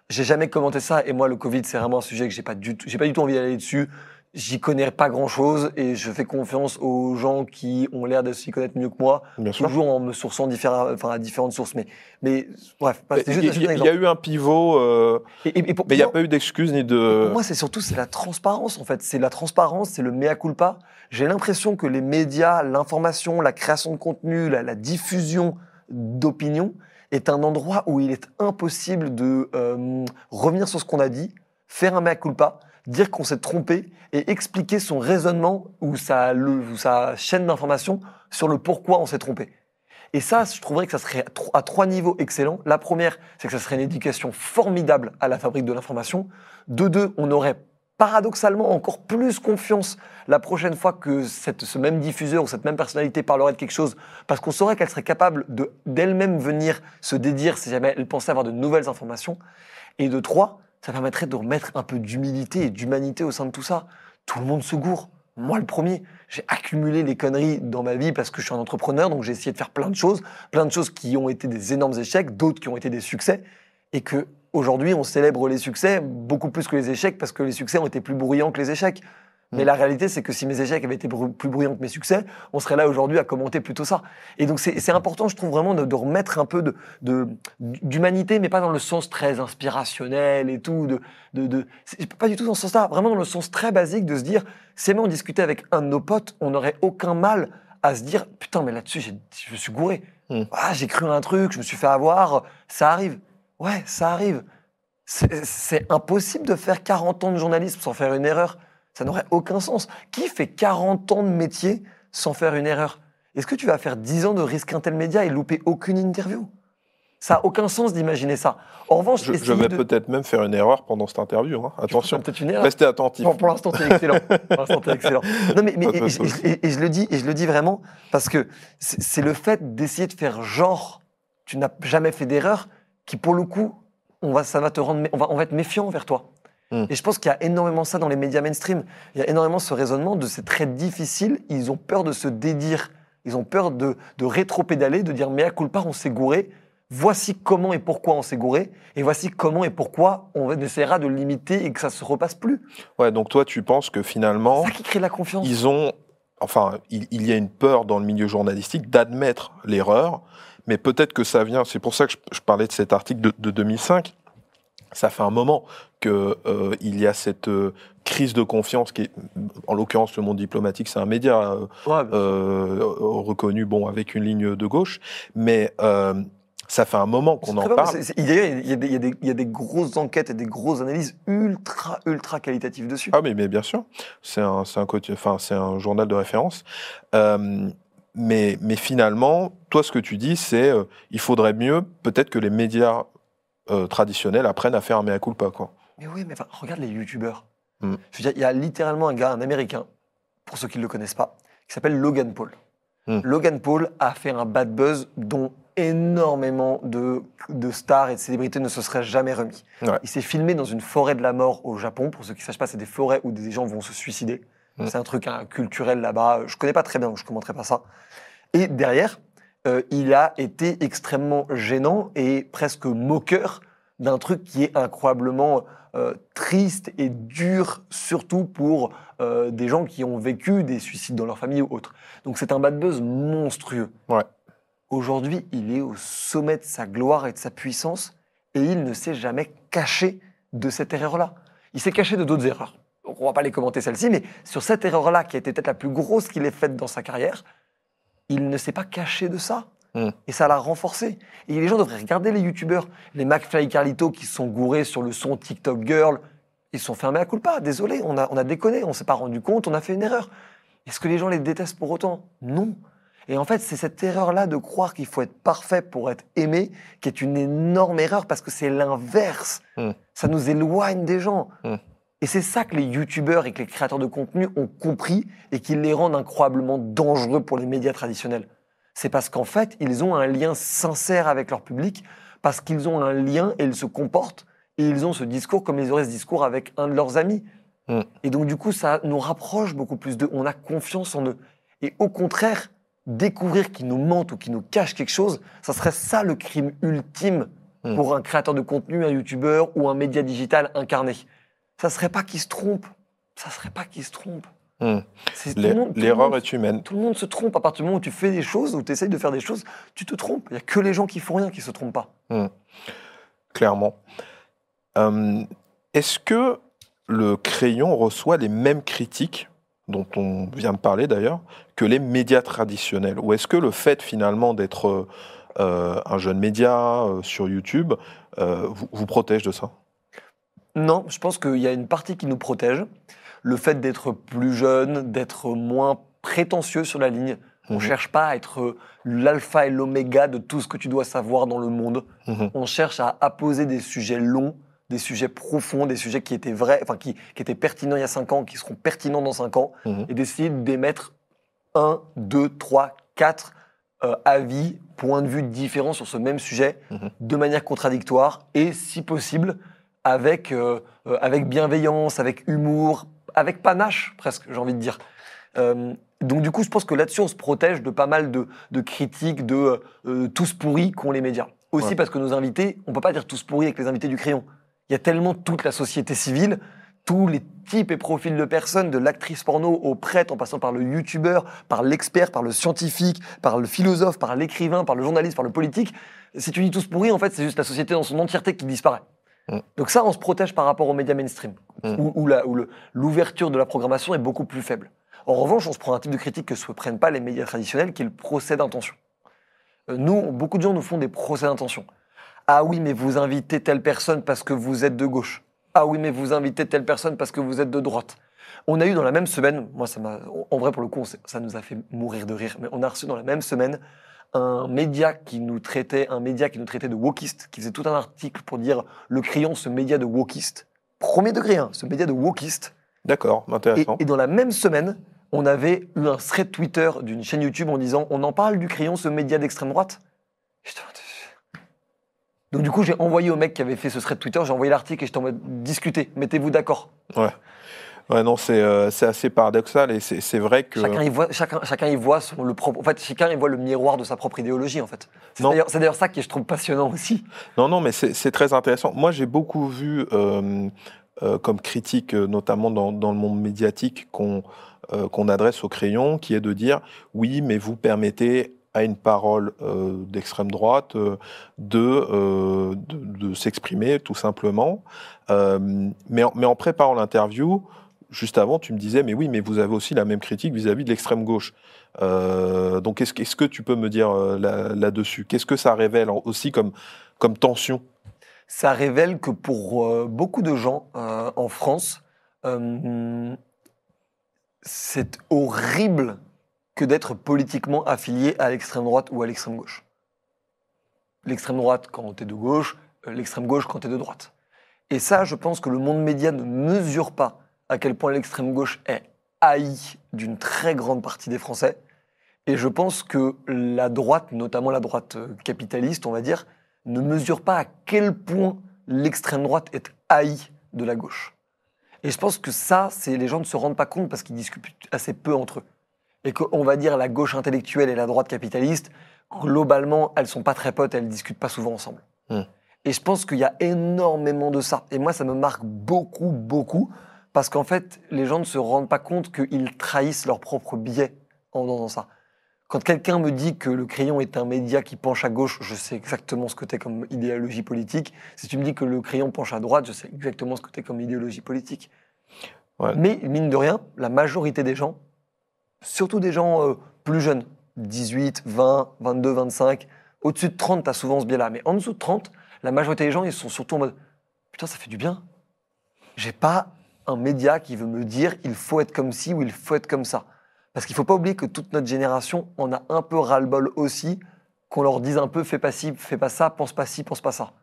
J'ai jamais commenté ça et moi le Covid c'est vraiment un sujet que j'ai pas du tout, j'ai pas du tout envie d'aller dessus j'y connais pas grand chose et je fais confiance aux gens qui ont l'air de s'y connaître mieux que moi, Bien toujours en me sourçant enfin, à différentes sources. Mais, mais bref, il y, y, a eu un pivot, euh, et, et pour, mais il n'y a pas eu d'excuses ni de. Pour moi, c'est surtout c'est la transparence en fait. C'est la transparence, c'est le mea culpa. J'ai l'impression que les médias, l'information, la création de contenu, la, la diffusion d'opinion est un endroit où il est impossible de euh, revenir sur ce qu'on a dit, faire un mea culpa dire qu'on s'est trompé et expliquer son raisonnement ou sa, chaîne d'information sur le pourquoi on s'est trompé. Et ça, je trouverais que ça serait à trois niveaux excellents. La première, c'est que ça serait une éducation formidable à la fabrique de l'information. De deux, on aurait paradoxalement encore plus confiance la prochaine fois que cette, ce même diffuseur ou cette même personnalité parlerait de quelque chose, parce qu'on saurait qu'elle serait capable de d'elle-même venir se dédire si jamais elle pensait avoir de nouvelles informations. Et de trois, ça permettrait de remettre un peu d'humilité et d'humanité au sein de tout ça. Tout le monde se gourre. Moi, le premier, j'ai accumulé les conneries dans ma vie parce que je suis un entrepreneur, donc j'ai essayé de faire plein de choses, plein de choses qui ont été des énormes échecs, d'autres qui ont été des succès, et que aujourd'hui, on célèbre les succès beaucoup plus que les échecs parce que les succès ont été plus bruyants que les échecs. Mais mm. la réalité, c'est que si mes échecs avaient été plus bruyants que mes succès, on serait là aujourd'hui à commenter plutôt ça. Et donc, c'est important, je trouve vraiment, de, de remettre un peu d'humanité, de, mais pas dans le sens très inspirationnel et tout. De, de, de pas du tout dans ce sens-là. Vraiment dans le sens très basique de se dire, si on discutait avec un de nos potes, on n'aurait aucun mal à se dire putain, mais là-dessus, je me suis gouré. Mm. Ah, j'ai cru à un truc, je me suis fait avoir. Ça arrive. Ouais, ça arrive. C'est c'est impossible de faire 40 ans de journalisme sans faire une erreur. Ça n'aurait aucun sens. Qui fait 40 ans de métier sans faire une erreur? Est-ce que tu vas faire 10 ans de risque intel média et louper aucune interview? Ça n'a aucun sens d'imaginer ça. En revanche, Je, je vais de- peut-être même faire une erreur pendant cette interview. hein. Attention, peut-être une erreur. restez attentifs. Bon, pour l'instant, t'es excellent. Pour excellent. Non, mais, et, je- souci. et- et je le dis, et je le dis vraiment parce que c'est le fait d'essayer de faire genre tu n'as jamais fait d'erreur qui, pour le coup, on va, ça va te rendre, on va, on va être méfiant envers toi. Hmm. Et je pense qu'il y a énormément ça dans les médias mainstream. Il y a énormément ce raisonnement de c'est très difficile. Ils ont peur de se dédire. Ils ont peur de, de rétro-pédaler, de dire mais à culpa, on s'est gouré. Voici comment et pourquoi on s'est gouré. Et voici comment et pourquoi on essaiera de limiter et que ça se repasse plus. Ouais, donc toi, tu penses que finalement, C'est ça qui crée la confiance. ils ont, enfin, il, il y a une peur dans le milieu journalistique d'admettre l'erreur, mais peut-être que ça vient. C'est pour ça que je, je parlais de cet article de, de 2005. Ça fait un moment que euh, y a cette euh, crise de confiance qui est, en l'occurrence, le monde diplomatique, c'est un média euh, Ouais, euh, reconnu, bon, avec une ligne de gauche, mais ça fait un moment qu'on en parle. il y, a des- grosses enquêtes et des grosses analyses ultra, ultra qualitatives dessus. Ah mais, mais bien sûr, c'est un, un, enfin, un journal de référence. Mais, mais finalement, toi, ce que tu dis, c'est euh, il faudrait mieux peut-être que les médias euh, traditionnels apprennent à faire un mea culpa. Quoi. Mais oui, mais enfin, regarde les youtubeurs. Mm. Je veux dire, il y a littéralement un gars, un américain, pour ceux qui ne le connaissent pas, qui s'appelle Logan Paul. Mm. Logan Paul a fait un bad buzz dont énormément de, de stars et de célébrités ne se seraient jamais remis. Ouais. Il s'est filmé dans une forêt de la mort au Japon. Pour ceux qui ne sachent pas, c'est des forêts où des gens vont se suicider. Mm. C'est un truc hein, culturel là-bas. Je connais pas très bien, donc je ne commenterai pas ça. Et derrière, euh, il a été extrêmement gênant et presque moqueur d'un truc qui est incroyablement euh, triste et dur, surtout pour euh, des gens qui ont vécu des suicides dans leur famille ou autre. Donc c'est un bad buzz monstrueux. Ouais. Aujourd'hui, il est au sommet de sa gloire et de sa puissance et il ne s'est jamais caché de cette erreur-là. Il s'est caché de d'autres erreurs. On va pas les commenter celle-ci, mais sur cette erreur-là, qui a été peut-être la plus grosse qu'il ait faite dans sa carrière, il ne s'est pas caché de ça. Mm. Et ça l'a renforcé. Et les gens devraient regarder les youtubeurs, les McFly Carlito qui sont gourés sur le son TikTok Girl. Ils sont fermés à culpa. Désolé, on a, on a déconné, on s'est pas rendu compte, on a fait une erreur. Est-ce que les gens les détestent pour autant? Non. Et en fait, c'est cette erreur-là de croire qu'il faut être parfait pour être aimé qui est une énorme erreur parce que c'est l'inverse. Mm. Ça nous éloigne des gens. Mm. Et c'est ça que les youtubeurs et que les créateurs de contenu ont compris et qui les rendent incroyablement dangereux pour les médias traditionnels. C'est parce qu'en fait, ils ont un lien sincère avec leur public, parce qu'ils ont un lien et ils se comportent, et ils ont ce discours comme ils auraient ce discours avec un de leurs amis. Mm. Et donc, du coup, ça nous rapproche beaucoup plus d'eux. On a confiance en eux. Et au contraire, découvrir qu'ils nous mentent ou qu'ils nous cachent quelque chose, ça serait ça le crime ultime Mm. pour un créateur de contenu, un youtubeur ou un média digital incarné. Ça serait pas qu'il se trompe. Ça serait pas qu'il se trompe. Hmm. L'erreur est humaine. tout le monde se trompe à partir du moment où tu fais des choses, où tu essayes de faire des choses, tu te trompes. Il n'y a que les gens qui font rien qui se trompent pas. clairement. Euh, Est-ce que le crayon reçoit les mêmes critiques, dont on vient de parler d'ailleurs, que les médias traditionnels? Ou est-ce que le fait finalement d'être euh, un jeune média euh, sur YouTube euh, vous, vous protège de ça? Non, je pense qu'il y a une partie qui nous protège. Le fait d'être plus jeune, d'être moins prétentieux sur la ligne. On ne Mhm. cherche pas à être l'alpha et l'oméga de tout ce que tu dois savoir dans le monde. Mhm. On cherche à apposer des sujets longs, des sujets profonds, des sujets qui étaient vrais, enfin qui, qui étaient pertinents il y a 5 ans, qui seront pertinents dans 5 ans, Mhm. et d'essayer d'émettre un, deux, trois, quatre euh, avis, points de vue différents sur ce même sujet, de manière contradictoire, et si possible, avec, euh, euh, avec bienveillance, avec humour, avec panache, presque, j'ai envie de dire. Euh, donc du coup, je pense que là-dessus, on se protège de pas mal de, de critiques de euh, tous pourris qu'ont les médias. Aussi Ouais. parce que nos invités, on peut pas dire tous pourris avec les invités du crayon. Il y a tellement toute la société civile, tous les types et profils de personnes, de l'actrice porno au prêtre, en passant par le youtubeur, par l'expert, par le scientifique, par le philosophe, par l'écrivain, par le journaliste, par le politique. Si tu dis tous pourris, en fait, c'est juste la société dans son entièreté qui disparaît. Mm. Donc ça, on se protège par rapport aux médias mainstream, Mm. où, où la- où le- l'ouverture de la programmation est beaucoup plus faible. En revanche, on se prend un type de critique que se prennent pas les médias traditionnels, qui est le procès d'intention. Euh, Nous, beaucoup de gens nous font des procès d'intention. Ah oui, mais vous invitez telle personne parce que vous êtes de gauche. Ah oui, mais vous invitez telle personne parce que vous êtes de droite. On a eu dans la même semaine, moi ça m'a, en vrai pour le coup, ça nous a fait mourir de rire, mais on a reçu dans la même semaine un média qui nous traitait, un média qui nous traitait de wokiste, qui faisait tout un article pour dire le crayon, ce média de wokiste. Premier degré, hein, ce média de wokiste. D'accord, Et, intéressant. et dans la même semaine, on avait eu un thread Twitter d'une chaîne YouTube en disant on en parle du crayon, ce média d'extrême droite. Donc du coup, j'ai envoyé au mec qui avait fait ce thread Twitter, j'ai envoyé l'article et j'étais en mode discutez, mettez-vous d'accord. Ouais, non, c'est euh, c'est assez paradoxal et c'est vrai que. Chacun y voit, chacun, chacun y voit son, le propre, en fait, chacun y voit le miroir de sa propre idéologie en fait. C'est Non. d'ailleurs ça qui je trouve passionnant aussi. Non, non, mais c'est très intéressant. Moi, j'ai beaucoup vu euh, euh, comme critique, notamment dans, dans le monde médiatique, qu'on qu'on adresse au crayon, qui est de dire oui, mais vous permettez à une parole euh, d'extrême droite euh, de, euh, de, de s'exprimer, tout simplement. Mais, en, mais en préparant l'interview, juste avant, tu me disais, mais oui, mais vous avez aussi la même critique vis-à-vis de l'extrême gauche. Euh, donc, est-ce que- tu peux me dire euh, là- là-dessus Qu'est-ce que ça révèle aussi comme, comme tension? Ça révèle que pour euh, beaucoup de gens en France, c'est horrible que d'être politiquement affilié à l'extrême droite ou à l'extrême gauche. L'extrême droite quand tu es de gauche, l'extrême gauche quand tu es de droite. Et ça, je pense que le monde média ne mesure pas à quel point l'extrême gauche est haïe d'une très grande partie des Français. Et je pense que la droite, notamment la droite capitaliste, on va dire, ne mesure pas à quel point l'extrême droite est haïe de la gauche. Et je pense que ça, c'est les gens ne se rendent pas compte parce qu'ils discutent assez peu entre eux. Et qu'on va dire la gauche intellectuelle et la droite capitaliste, globalement, elles sont pas très potes, elles discutent pas souvent ensemble. Hmm. Et je pense qu'il y a énormément de ça. Et moi, ça me marque beaucoup, beaucoup, parce qu'en fait, les gens ne se rendent pas compte qu'ils trahissent leur propre biais en faisant ça. Quand quelqu'un me dit que le crayon est un média qui penche à gauche, je sais exactement ce que tu comme idéologie politique. Si tu me dis que le crayon penche à droite, je sais exactement ce que tu comme idéologie politique. Ouais. Mais mine de rien, la majorité des gens, surtout des gens euh, plus jeunes, 18, 20, 22, 25, au-dessus de 30, tu as souvent ce biais-là. Mais en dessous de 30, la majorité des gens, ils sont surtout en mode Putain, ça fait du bien. J'ai pas un média qui veut me dire il faut être comme ci ou il faut être comme ça. Parce qu'il faut pas oublier que toute notre génération en a un peu ras-le-bol aussi, qu'on leur dise un peu fais pas ci, fais pas ça, pense pas ci, pense pas ça.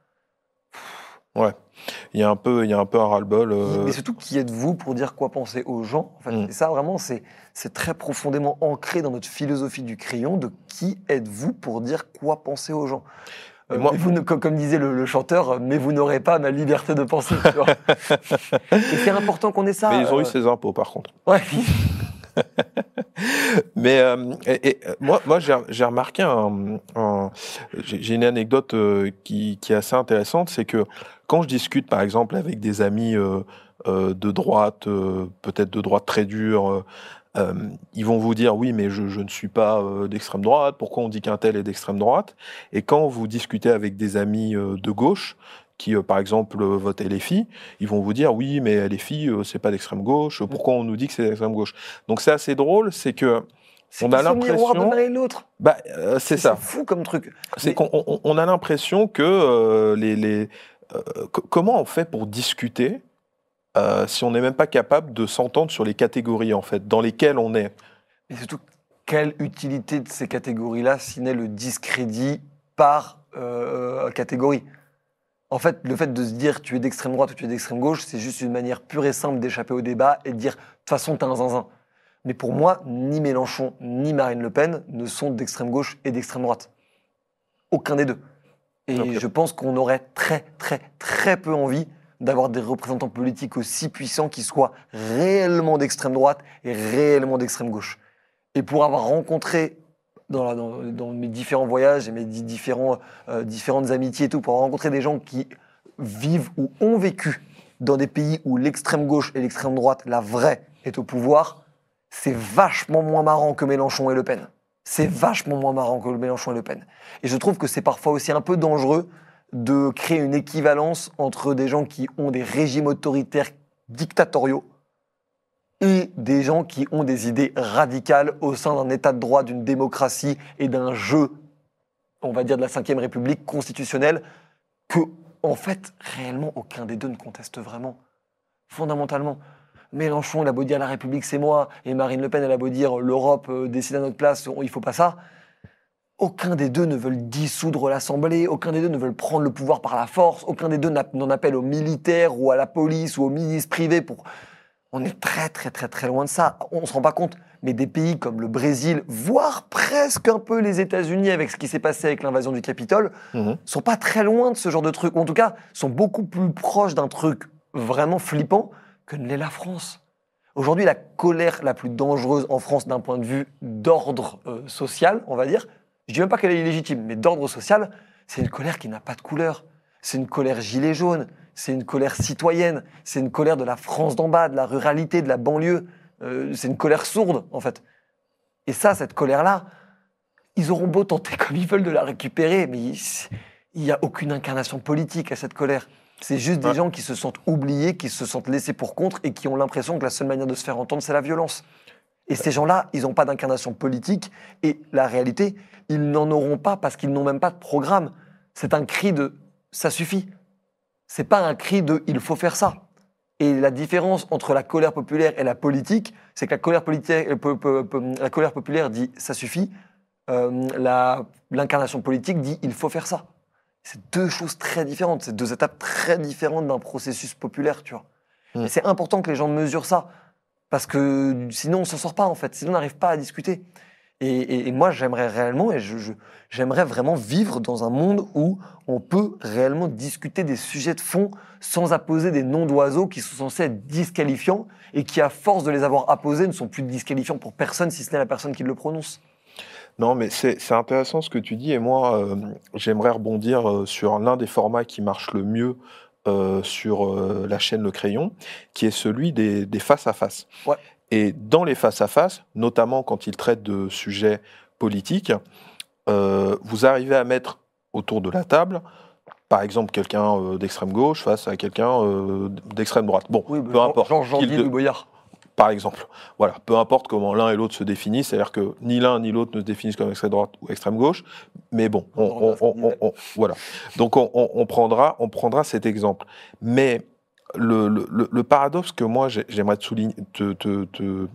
Il y a un peu, il y a un peu un ras-le-bol. euh, Mais surtout, qui êtes-vous pour dire quoi penser aux gens? En fait. Mm. Et ça, vraiment, c'est c'est très profondément ancré dans notre philosophie du crayon de qui êtes-vous pour dire quoi penser aux gens? Euh, moi- vous ne- comme, disait le, le chanteur, euh, mais vous n'aurez pas ma liberté de penser. tu vois. Et c'est important qu'on ait ça. mais ils ont euh, eu ses impôts, par contre. ouais. Mais euh, et- et, euh, moi, moi j'ai remarqué un, un- j'ai une anecdote euh, qui, qui est assez intéressante, c'est que quand je discute, par exemple, avec des amis euh, euh, de droite, euh, peut-être de droite très dure, euh, ils vont vous dire oui, mais je, je ne suis pas euh, d'extrême droite. Pourquoi on dit qu'un tel est d'extrême droite? Et quand vous discutez avec des amis euh, de gauche qui, par exemple, votent LFI, ils vont vous dire oui, mais LFI, c'est pas d'extrême gauche. Pourquoi on nous dit que c'est d'extrême gauche? Donc c'est assez drôle, c'est que On a l'impression- l'autre. bah, c'est ça. fou comme truc. C'est Mais- qu'on on- on a l'impression que les, les co- comment on fait pour discuter euh, si on n'est même pas capable de s'entendre sur les catégories en fait dans lesquelles on est. Et surtout, quelle utilité de ces catégories-là, si n'est le discrédit par euh, catégorie? En fait, le fait de se dire tu es d'extrême droite ou tu es d'extrême gauche, c'est juste une manière pure et simple d'échapper au débat et de dire de toute façon, t'es un zinzin. Mais pour moi, ni Mélenchon ni Marine Le Pen ne sont d'extrême gauche et d'extrême droite. Aucun des deux. Et je pense qu'on aurait très, très, très peu envie d'avoir des représentants politiques aussi puissants qui soient réellement d'extrême droite et réellement d'extrême gauche. Et pour avoir rencontré dans, mes différents voyages et mes di- différents, euh, différentes amitiés et tout, pour avoir rencontré des gens qui vivent ou ont vécu dans des pays où l'extrême gauche et l'extrême droite, la vraie, est au pouvoir, c'est vachement moins marrant que Mélenchon et Le Pen. C'est vachement moins marrant que Mélenchon et Le Pen. Et je trouve que c'est parfois aussi un peu dangereux de créer une équivalence entre des gens qui ont des régimes autoritaires dictatoriaux et des gens qui ont des idées radicales au sein d'un état de droit, d'une démocratie et d'un jeu, on va dire, de la Ve République constitutionnelle, que, en fait, réellement, aucun des deux ne conteste vraiment. Fondamentalement. Mélenchon, il a beau dire la République, c'est moi, et Marine Le Pen, elle a beau dire l'Europe euh, décide à notre place, il faut pas ça. Aucun des deux ne veulent dissoudre l'Assemblée, aucun des deux ne veulent prendre le pouvoir par la force, aucun des deux n'en appelle aux militaires ou à la police ou aux ministres privés pour. On est très très très très loin de ça. On se rend pas compte. Mais des pays comme le Brésil, voire presque un peu les États-Unis avec ce qui s'est passé avec l'invasion du Capitole, Mhm. sont pas très loin de ce genre de truc. Ou en tout cas, sont beaucoup plus proches d'un truc vraiment flippant que ne l'est la France. Aujourd'hui, la colère la plus dangereuse en France d'un point de vue d'ordre euh, social, on va dire, je dis même pas qu'elle est illégitime, mais d'ordre social, c'est une colère qui n'a pas de couleur. C'est une colère gilet jaune, c'est une colère citoyenne, c'est une colère de la France d'en bas, de la ruralité, de la banlieue. Euh, c'est une colère sourde, en fait. Et ça, cette colère-là, ils auront beau tenter comme ils veulent de la récupérer, mais il n'y a aucune incarnation politique à cette colère. C'est juste des gens qui se sentent oubliés, qui se sentent laissés pour contre et qui ont l'impression que la seule manière de se faire entendre, c'est la violence. Et ces gens-là, ils n'ont pas d'incarnation politique. Et la réalité, ils n'en auront pas parce qu'ils n'ont même pas de programme. C'est un cri de ça suffit. C'est pas un cri de il faut faire ça. Et la différence entre la colère populaire et la politique, c'est que la colère, euh, la colère populaire dit ça suffit. Euh, L'incarnation politique dit il faut faire ça. C'est deux choses très différentes. C'est deux étapes très différentes d'un processus populaire, tu vois. Mm. Et c'est important que les gens mesurent ça. Parce que sinon, on s'en sort pas, en fait. Sinon, on n'arrive pas à discuter. Et, moi, j'aimerais réellement, et j'aimerais vraiment vivre dans un monde où on peut réellement discuter des sujets de fond sans apposer des noms d'oiseaux qui sont censés être disqualifiants et qui, à force de les avoir apposés, ne sont plus disqualifiants pour personne si ce n'est la personne qui le prononce. Non, mais c'est c'est intéressant ce que tu dis. Et moi, euh, j'aimerais rebondir euh, sur l'un des formats qui marche le mieux euh, sur euh, la chaîne Le Crayon, qui est celui des, des face-à-face. Ouais. Et dans les face-à-face, notamment quand ils traitent de sujets politiques, euh, vous arrivez à mettre autour de la table, par exemple, quelqu'un d'extrême gauche face à quelqu'un d'extrême droite. Bon, Oui, peu importe. Jean de- de Boyard. Par exemple. Voilà, peu importe comment l'un et l'autre se définissent, c'est-à-dire que ni l'un ni l'autre ne se définissent comme extrême droite ou extrême gauche, mais bon, on, voilà. Donc on, prendra, on prendra cet exemple. Mais le, le- le- le paradoxe que moi j'ai- j'aimerais te souligner, te- te- te-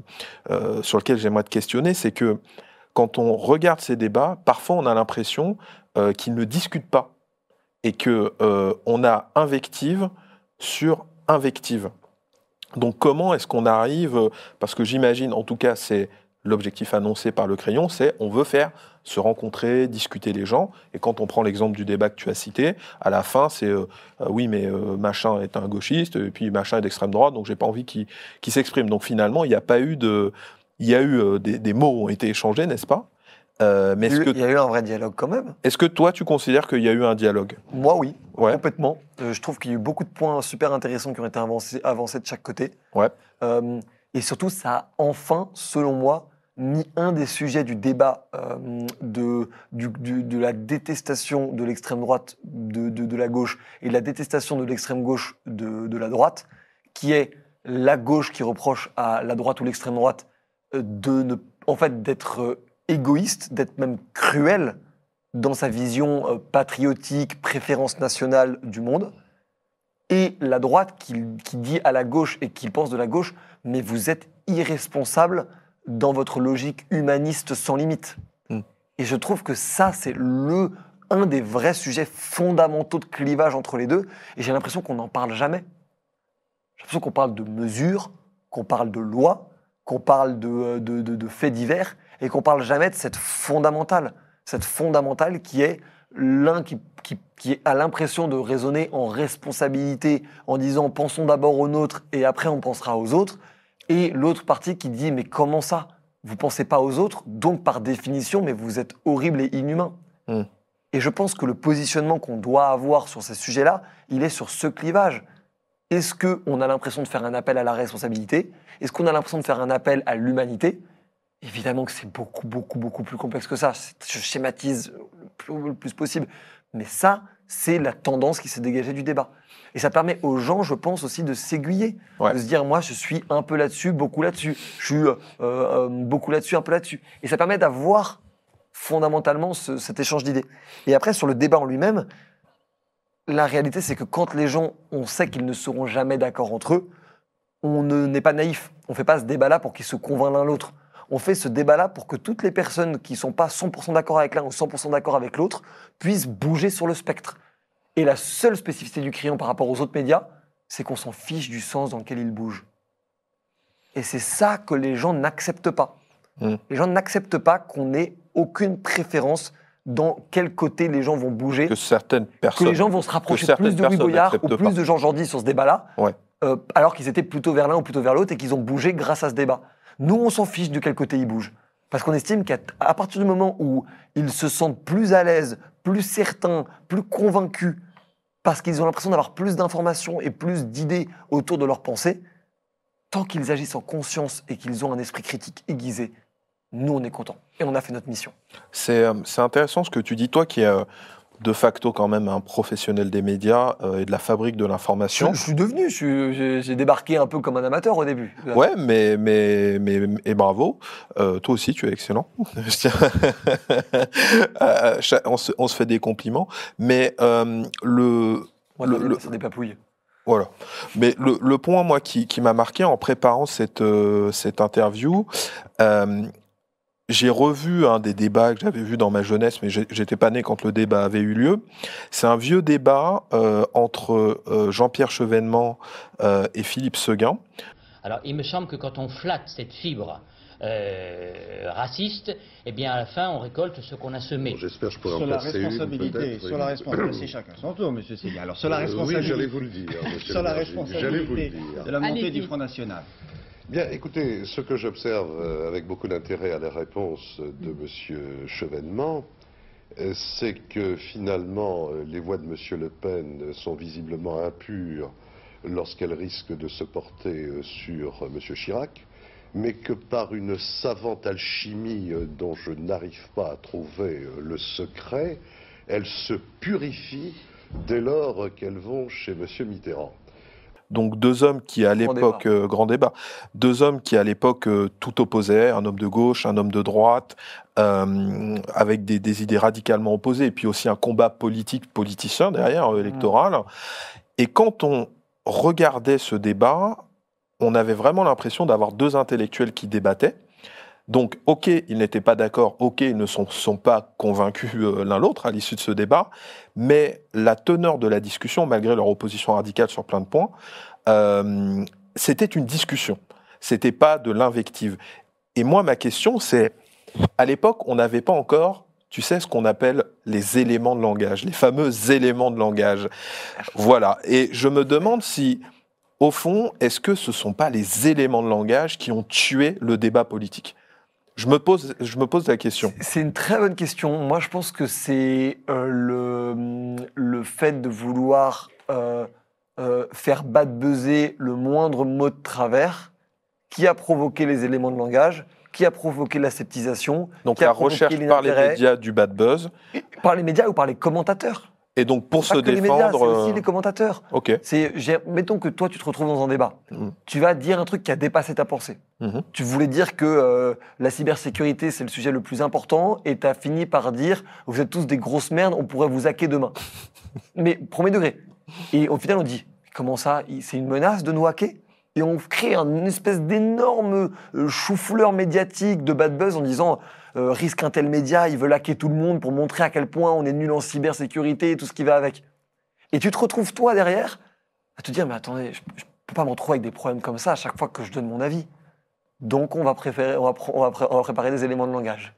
euh, sur lequel j'aimerais te questionner, c'est que quand on regarde ces débats, parfois on a l'impression euh, qu'ils ne discutent pas et que euh, on a invective sur invective. Donc comment est-ce qu'on arrive, parce que j'imagine, en tout cas c'est l'objectif annoncé par le crayon, c'est on veut faire se rencontrer, discuter les gens, et quand on prend l'exemple du débat que tu as cité, à la fin c'est euh, euh, oui mais euh, machin est un gauchiste, et puis machin est d'extrême droite, donc j'ai pas envie qu'il s'exprime. Donc finalement il n'y a pas eu de... Il y a eu des, des mots ont été échangés, n'est-ce pas? Euh, mais Il y a eu un vrai dialogue quand même. est-ce que toi tu considères qu'il y a eu un dialogue? Moi, oui. Ouais. Complètement. Euh, je trouve qu'il y a eu beaucoup de points super intéressants qui ont été avancés, avancés de chaque côté. Ouais. Euh, et surtout, ça a enfin, selon moi, mis un des sujets du débat de, du- du- de la détestation de l'extrême droite de, de- de la gauche et de la détestation de l'extrême gauche de, de la droite, qui est la gauche qui reproche à la droite ou l'extrême droite de ne, en fait, d'être égoïste, d'être même cruel dans sa vision euh, patriotique, préférence nationale du monde, et la droite qui, qui dit à la gauche et qui pense de la gauche, mais vous êtes irresponsable dans votre logique humaniste sans limite. Mm. Et je trouve que ça, c'est le un des vrais sujets fondamentaux de clivage entre les deux, et j'ai l'impression qu'on n'en parle jamais. J'ai l'impression qu'on parle de mesures, qu'on parle de lois, qu'on parle de, de- de- de faits divers, et qu'on parle jamais de cette fondamentale. Cette fondamentale qui est l'un qui, qui- qui a l'impression de raisonner en responsabilité, en disant pensons d'abord aux nôtres et après on pensera aux autres, et l'autre partie qui dit mais comment ça? Vous pensez pas aux autres, donc par définition, mais vous êtes horrible et inhumain. Hmm. Et je pense que le positionnement qu'on doit avoir sur ces sujets-là, il est sur ce clivage. Est-ce qu'on a l'impression de faire un appel à la responsabilité? Est-ce qu'on a l'impression de faire un appel à l'humanité? Évidemment que c'est beaucoup, beaucoup, beaucoup plus complexe que ça. Je schématise le plus, le plus possible. Mais ça, c'est la tendance qui s'est dégagée du débat. Et ça permet aux gens, je pense aussi, de s'aiguiller, Ouais. de se dire, moi, je suis un peu là-dessus, beaucoup là-dessus, je suis euh, euh, beaucoup là-dessus, un peu là-dessus. Et ça permet d'avoir fondamentalement ce- cet échange d'idées. Et après, sur le débat en lui-même, la réalité, c'est que quand les gens, on sait qu'ils ne seront jamais d'accord entre eux, on ne- n'est pas naïf. On ne fait pas ce débat-là pour qu'ils se convainquent l'un l'autre. On fait ce débat-là pour que toutes les personnes qui ne sont pas 100% d'accord avec l'un ou 100% d'accord avec l'autre puissent bouger sur le spectre. Et la seule spécificité du crayon par rapport aux autres médias, c'est qu'on s'en fiche du sens dans lequel il bouge. Et c'est ça que les gens n'acceptent pas. Mm. Les gens n'acceptent pas qu'on ait aucune préférence dans quel côté les gens vont bouger Que certaines que personnes. les gens vont se rapprocher plus de Louis Boyard ou plus pas. de Jean Jordi sur ce débat-là, Ouais. euh, alors qu'ils étaient plutôt vers l'un ou plutôt vers l'autre et qu'ils ont bougé grâce à ce débat. Nous, on s'en fiche de quel côté ils bougent. Parce qu'on estime qu'à partir du moment où ils se sentent plus à l'aise, plus certains, plus convaincus, parce qu'ils ont l'impression d'avoir plus d'informations et plus d'idées autour de leurs pensées, tant qu'ils agissent en conscience et qu'ils ont un esprit critique aiguisé, nous, on est contents. Et on a fait notre mission. C'est euh, c'est intéressant ce que tu dis, toi qui euh, de facto quand même un professionnel des médias euh, et de la fabrique de l'information. je suis devenu, je suis- j'ai j'ai débarqué un peu comme un amateur au début. Ouais, mais, mais, mais, et bravo. Euh, toi aussi, tu es excellent. On, se, on se fait des compliments. Mais euh, le, Moi, Le- le- ça des papouilles. Voilà. Mais le, le point, moi, qui, qui m'a marqué en préparant cette, euh, cette interview, j'ai revu un des débats que j'avais vu dans ma jeunesse, mais j'étais pas né quand le débat avait eu lieu. C'est un vieux débat euh, entre euh, Jean-Pierre Chevènement euh, et Philippe Seguin. Alors, il me semble que quand on flatte cette fibre euh, raciste, eh bien, à la fin, on récolte ce qu'on a semé. Bon, J'espère que je pourrai Sur en la une, responsabilité, sur la responsabilité, c'est chacun son tour, monsieur Séguin. Alors, sur la responsabilité, Oui, j'allais vous le dire, monsieur sur la le maire, J'allais vous le responsabilité dire. de la montée du Front National. Bien, écoutez, ce que j'observe euh, avec beaucoup d'intérêt à la réponse de Monsieur Chevènement, euh, c'est que finalement, euh, les voix de Monsieur Le Pen sont visiblement impures lorsqu'elles risquent de se porter sur Monsieur Chirac, mais que par une savante alchimie dont je n'arrive pas à trouver le secret, elles se purifient dès lors qu'elles vont chez Monsieur Mitterrand. Donc deux hommes qui à l'époque euh, grand débat, deux hommes qui à l'époque euh, tout opposaient, un homme de gauche, un homme de droite, euh, avec des, des idées radicalement opposées, et puis aussi un combat politique politicien derrière euh, électoral. Et quand on regardait ce débat, on avait vraiment l'impression d'avoir deux intellectuels qui débattaient. Donc, ok, ils n'étaient pas d'accord, ok, ils ne sont, pas convaincus euh, l'un l'autre à l'issue de ce débat, mais la teneur de la discussion, malgré leur opposition radicale sur plein de points, euh, c'était une discussion. C'était pas de l'invective. Et moi, ma question, c'est, à l'époque, on n'avait pas encore, tu sais, ce qu'on appelle les éléments de langage, les fameux éléments de langage. Voilà. Et je me demande si, au fond, est-ce que ce sont pas les éléments de langage qui ont tué le débat politique? Je me, pose, je me pose la question. C'est une très bonne question. Moi, je pense que c'est euh, le, le fait de vouloir euh, euh, faire bad buzzer le moindre mot de travers qui a provoqué les éléments de langage, qui a provoqué la sceptisation, Donc qui la recherche par les médias du bad buzz. par les médias ou par les commentateurs. Et donc pour Pas se que les médias, c'est défendre. aussi euh, les commentateurs. Ok. C'est, mettons que toi, tu te retrouves dans un débat. Mhm. Tu vas dire un truc qui a dépassé ta pensée. Mhm. Tu voulais dire que euh, la cybersécurité, c'est le sujet le plus important, et tu as fini par dire vous êtes tous des grosses merdes, on pourrait vous hacker demain. Mais premier degré. Et au final, on dit comment ça C'est une menace de nous hacker? Et on crée une espèce d'énorme euh, chou-fleur médiatique de bad buzz en disant euh, risque un tel média, ils veulent hacker tout le monde pour montrer à quel point on est nul en cybersécurité et tout ce qui va avec. Et tu te retrouves, toi, derrière, à te dire, mais attendez, je ne peux pas me retrouver avec des problèmes comme ça à chaque fois que je donne mon avis. Donc, on va, préférer, on va, préparer des éléments de langage.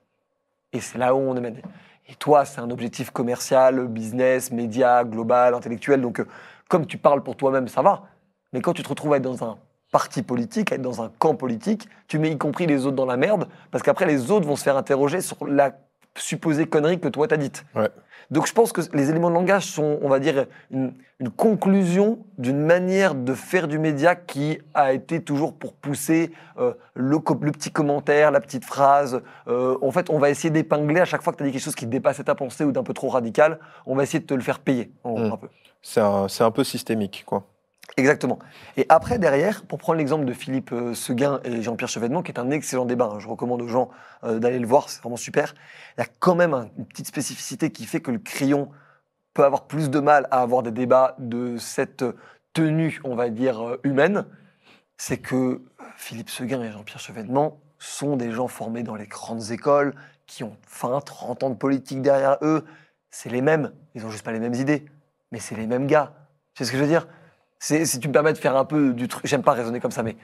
Et c'est là où on est. Et toi, c'est un objectif commercial, business, média, global, intellectuel. Donc, euh, comme tu parles pour toi-même, ça va. Mais quand tu te retrouves à être dans un parti politique, à être dans un camp politique, tu mets y compris les autres dans la merde, parce qu'après, les autres vont se faire interroger sur la supposée connerie que toi t'as dite. Ouais. Donc je pense que les éléments de langage sont, on va dire, une, une conclusion d'une manière de faire du média qui a été toujours pour pousser euh, le, petit commentaire, la petite phrase. Euh, en fait, on va essayer d'épingler à chaque fois que tu as dit quelque chose qui dépassait ta pensée ou d'un peu trop radical, on va essayer de te le faire payer. en gros, Mm. un peu. C'est un, c'est un peu systémique, quoi. Exactement. Et après, derrière, pour prendre l'exemple de Philippe euh, Seguin et Jean-Pierre Chevènement, qui est un excellent débat, hein, je recommande aux gens euh, d'aller le voir, c'est vraiment super, il y a quand même un- une petite spécificité qui fait que le crayon peut avoir plus de mal à avoir des débats de cette tenue, on va dire, euh, humaine, c'est que Philippe Seguin et Jean-Pierre Chevènement sont des gens formés dans les grandes écoles, qui ont 20, 30 ans de politique derrière eux. C'est les mêmes, ils ont juste pas les mêmes idées, mais c'est les mêmes gars. Tu sais ce que je veux dire? Si tu me permets de faire un peu du truc, j'aime pas raisonner comme ça, mais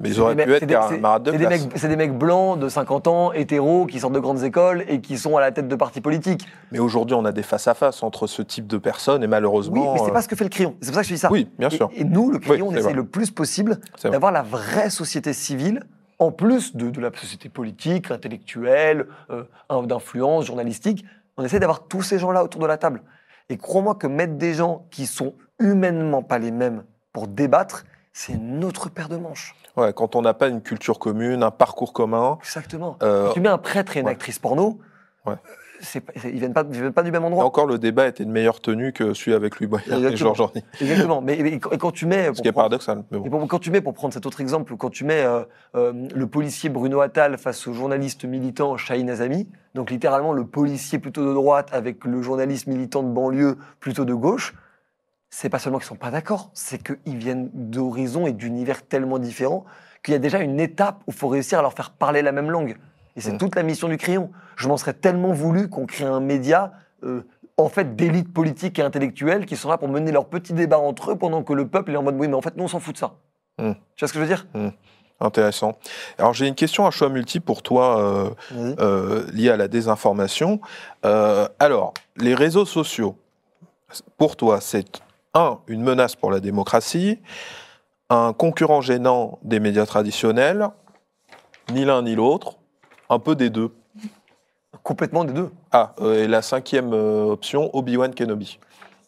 Mais ils c'est auraient des pu mecs- être c'est des- camarades de c'est des classe. mecs, c'est des mecs blancs de 50 ans, hétéros, qui sortent de grandes écoles et qui sont à la tête de partis politiques. Mais aujourd'hui, on a des face-à-face entre ce type de personnes et Oui, malheureusement. mais c'est euh, pas ce que fait le crayon. C'est pour ça que je dis ça. Oui, bien sûr. Et, nous, le crayon, Oui, on essaie le plus possible d'avoir la vraie société civile, en plus de, de la société politique, intellectuelle, euh, d'influence, journalistique. On essaie d'avoir tous ces gens-là autour de la table. Et crois-moi que mettre des gens qui sont humainement pas les mêmes pour débattre, c'est une autre paire de manches. Ouais, quand on n'a pas une culture commune, un parcours commun. Exactement. euh, tu mets un prêtre et une ouais. actrice porno, Ouais. C'est pas- c'est- ils viennent pas, ils viennent pas du même et endroit. encore, le débat était de meilleure tenue que celui avec Louis Boyard et Exactement. Georges Orny. Exactement. Mais, et quand tu mets, Ce qui est paradoxal. Mais bon. Et pour- quand tu mets, pour prendre cet autre exemple, quand tu mets euh, euh, le policier Bruno Attal face au journaliste militant Chahine Azami, donc littéralement le policier plutôt de droite avec le journaliste militant de banlieue plutôt de gauche, c'est pas seulement qu'ils sont pas d'accord, c'est qu'ils viennent d'horizons et d'univers tellement différents qu'il y a déjà une étape où il faut réussir à leur faire parler la même langue. Et c'est toute la mission du crayon. Je m'en serais tellement voulu qu'on crée un média euh, en fait d'élite politique et intellectuelle qui sont là pour mener leurs petits débats entre eux pendant que le peuple est en mode oui mais en fait nous on s'en fout de ça. Mm. Tu vois ce que je veux dire? Intéressant. Alors, j'ai une question à choix multiple pour toi. euh, euh, liées à la désinformation. Euh, alors, les réseaux sociaux, pour toi, c'est un, une menace pour la démocratie, un concurrent gênant des médias traditionnels, ni l'un ni l'autre, un peu des deux. Complètement des deux. Ah, euh, et la cinquième euh, option, Obi-Wan Kenobi.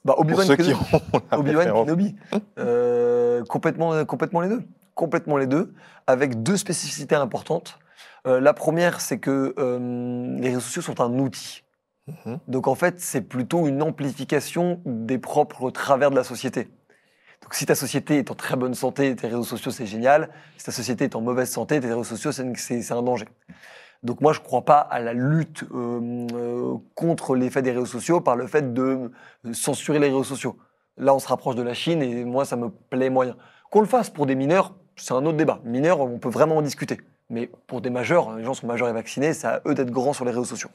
Bah, Pour Obi-Wan qui Kenobi. ont la Obi-Wan référence. Kenobi. Euh, complètement, complètement les deux. Complètement les deux, avec deux spécificités importantes. La première, c'est que les réseaux sociaux sont un outil. Mhm. Donc en fait, c'est plutôt une amplification des propres travers de la société. Donc si ta société est en très bonne santé, tes réseaux sociaux, c'est génial. Si ta société est en mauvaise santé, tes réseaux sociaux, c'est c'est- c'est un danger. Donc moi, je ne crois pas à la lutte euh, euh, contre l'effet des réseaux sociaux par le fait de censurer les réseaux sociaux. Là, on se rapproche de la Chine et moi, ça me plaît moyen. Qu'on le fasse pour des mineurs, c'est un autre débat. Mineurs, on peut vraiment en discuter. Mais pour des majeurs, les gens sont majeurs et vaccinés, c'est à eux d'être grands sur les réseaux sociaux.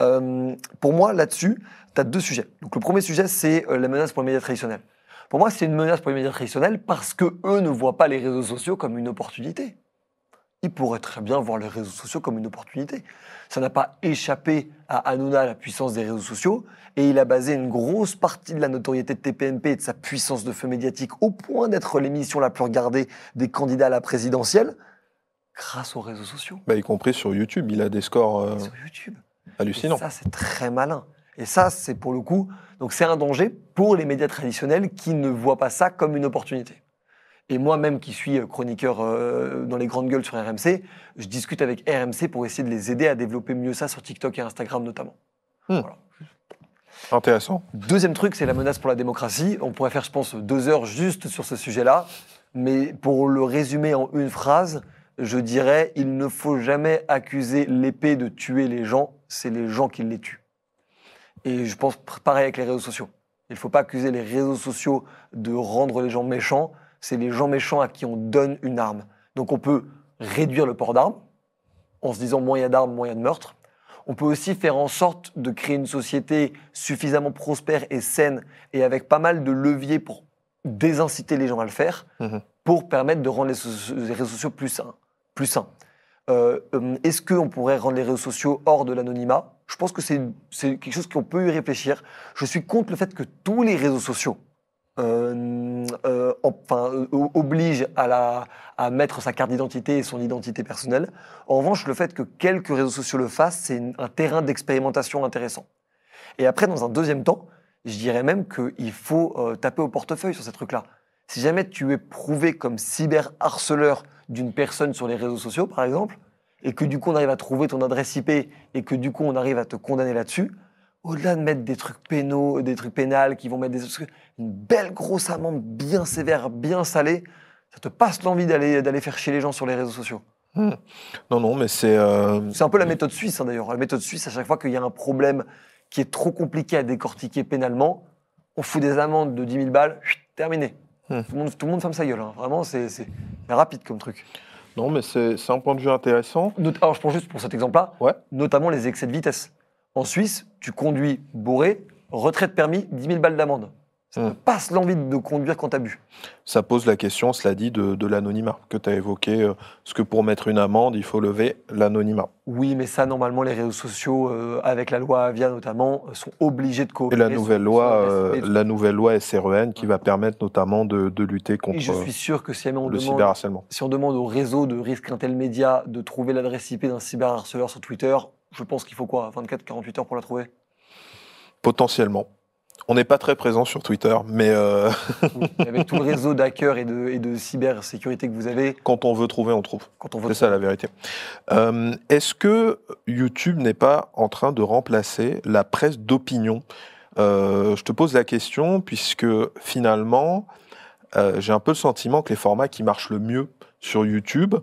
Euh, pour moi, là-dessus, tu as deux sujets. Donc, le premier sujet, c'est euh, la menace pour les médias traditionnels. Pour moi, c'est une menace pour les médias traditionnels parce que eux ne voient pas les réseaux sociaux comme une opportunité. Ils pourraient très bien voir les réseaux sociaux comme une opportunité. Ça n'a pas échappé à Hanouna la puissance des réseaux sociaux et il a basé une grosse partie de la notoriété de TPMP et de sa puissance de feu médiatique au point d'être l'émission la plus regardée des candidats à la présidentielle grâce aux réseaux sociaux. Bah, y compris sur YouTube, il a des scores euh, Sur YouTube. hallucinants. Et ça, c'est très malin. Et ça, c'est pour le coup, donc c'est un danger pour les médias traditionnels qui ne voient pas ça comme une opportunité. Et moi-même, qui suis euh, chroniqueur euh, dans les grandes gueules sur RMC, je discute avec RMC pour essayer de les aider à développer mieux ça sur TikTok et Instagram notamment. Hmm. Voilà. Intéressant. Deuxième truc, c'est la menace pour la démocratie. On pourrait faire, je pense, deux heures juste sur ce sujet-là. Mais pour le résumer en une phrase, je dirais il ne faut jamais accuser l'épée de tuer les gens, c'est les gens qui les tuent. Et je pense pareil avec les réseaux sociaux. Il ne faut pas accuser les réseaux sociaux de rendre les gens méchants, c'est les gens méchants à qui on donne une arme. Donc on peut réduire le port d'armes, en se disant a d'armes, a de meurtres. On peut aussi faire en sorte de créer une société suffisamment prospère et saine et avec pas mal de leviers pour désinciter les gens à le faire, Mhm. pour permettre de rendre les, so- les réseaux sociaux plus sains. Plus sains. Euh, euh, Est-ce qu'on pourrait rendre les réseaux sociaux hors de l'anonymat? Je pense que c'est quelque chose qu'on peut y réfléchir. Je suis contre le fait que tous les réseaux sociaux enfin, euh, oblige à, la, à mettre sa carte d'identité et son identité personnelle. En revanche, le fait que quelques réseaux sociaux le fassent, c'est un terrain d'expérimentation intéressant. Et après, dans un deuxième temps, je dirais même qu'il faut euh, taper au portefeuille sur ces trucs-là. Si jamais tu es prouvé comme cyberharceleur d'une personne sur les réseaux sociaux, par exemple, et que du coup on arrive à trouver ton adresse IP et que du coup on arrive à te condamner là-dessus, au-delà de mettre des trucs pénaux, des trucs pénals qui vont mettre des trucs, une belle grosse amende bien sévère, bien salée, ça te passe l'envie d'aller d'aller faire chier les gens sur les réseaux sociaux. Non, non, mais c'est. euh, C'est un peu la méthode suisse hein, d'ailleurs. La méthode suisse, à chaque fois qu'il y a un problème qui est trop compliqué à décortiquer pénalement, on fout des amendes de 10 000 balles, chut, terminé. Hmm. Tout, le monde, tout le monde ferme sa gueule. hein. Vraiment, c'est rapide comme truc. Non, mais c'est c'est un point de vue intéressant. Not- Alors, je prends juste pour cet exemple-là, Ouais. notamment les excès de vitesse. En Suisse, tu conduis bourré, retrait de permis, 10 000 balles d'amende. Ça Hmm. te passe l'envie de conduire quand t'as bu. Ça pose la question, cela dit, de, de l'anonymat que tu as évoqué. euh, Parce que pour mettre une amende, il faut lever l'anonymat. Oui, mais ça, normalement, les réseaux sociaux, euh, avec la loi Avia notamment, euh, sont obligés de Et coopérer. la sur- nouvelle loi, euh, et la nouvelle loi SREN qui va permettre notamment de, de lutter contre Et je suis sûr que si on le demande cyberharcèlement. si on demande au réseau de risque Intel Média de trouver l'adresse IP d'un cyberharceleur sur Twitter, je pense qu'il faut quoi 24-48 heures pour la trouver? Potentiellement. On n'est pas très présent sur Twitter, mais euh, Avec tout le réseau d'hackers et de, et de cybersécurité que vous avez, quand on veut trouver, on trouve. quand on veut. C'est ça la vérité. Euh, Est-ce que YouTube n'est pas en train de remplacer la presse d'opinion? Euh, Je te pose la question puisque finalement, j'ai un peu le sentiment que les formats qui marchent le mieux sur YouTube,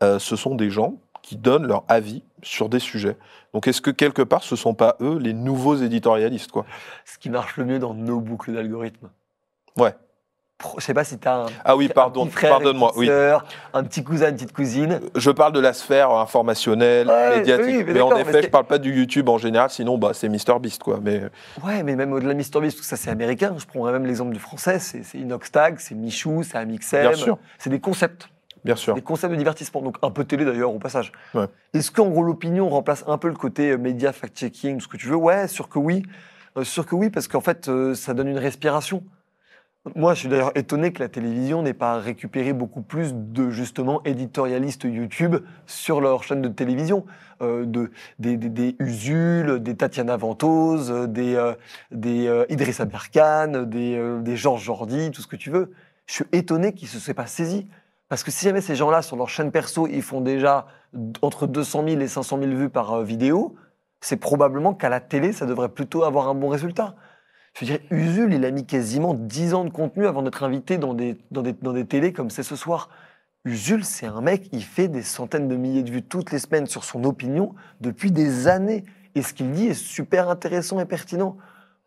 ce sont des gens qui donnent leur avis sur des sujets. Donc est-ce que quelque part, ce ne sont pas eux les nouveaux éditorialistes quoi? Ce qui marche le mieux dans nos boucles d'algorithmes. Ouais. Je sais pas si tu as un, Ah oui, un pardon, petit frère, pardonne-moi. une Oui. un petit cousin, une petite cousine. Je parle de la sphère informationnelle, Ouais, médiatique. oui, mais mais en mais effet, c'est- je parle pas du YouTube en général, sinon bah, c'est MrBeast quoi. Mais Ouais, mais même au-delà de MrBeast, tout ça c'est américain. Je prendrais même l'exemple du français. C'est Inoxtag, c'est Michou, c'est Amixem. bien sûr, C'est des concepts. Bien sûr. Des concepts de divertissement, donc un peu télé d'ailleurs au passage. Ouais. Est-ce qu'en gros l'opinion remplace un peu le côté euh, média, fact-checking, ce que tu veux? Ouais, sûr que oui. Euh, sûr que oui, parce qu'en fait, euh, ça donne une respiration. Moi, je suis d'ailleurs étonné que la télévision n'ait pas récupéré beaucoup plus de justement éditorialistes YouTube sur leur chaîne de télévision, Euh, de, des, des, des Usul, des Tatiana Ventose, des, euh, des euh, Idrissa Berkane, des, des Georges Jordi, tout ce que tu veux. Je suis étonné qu'ils ne se soient pas saisis. Parce que si jamais ces gens-là, sur leur chaîne perso, ils font déjà entre 200 000 et 500 000 vues par euh, vidéo, c'est probablement qu'à la télé, ça devrait plutôt avoir un bon résultat. Je veux dire, Usul, il a mis quasiment 10 ans de contenu avant d'être invité dans des, dans des, dans des télés comme c'est ce soir. Usul, c'est un mec, il fait des centaines de milliers de vues toutes les semaines sur son opinion depuis des années. Et ce qu'il dit est super intéressant et pertinent.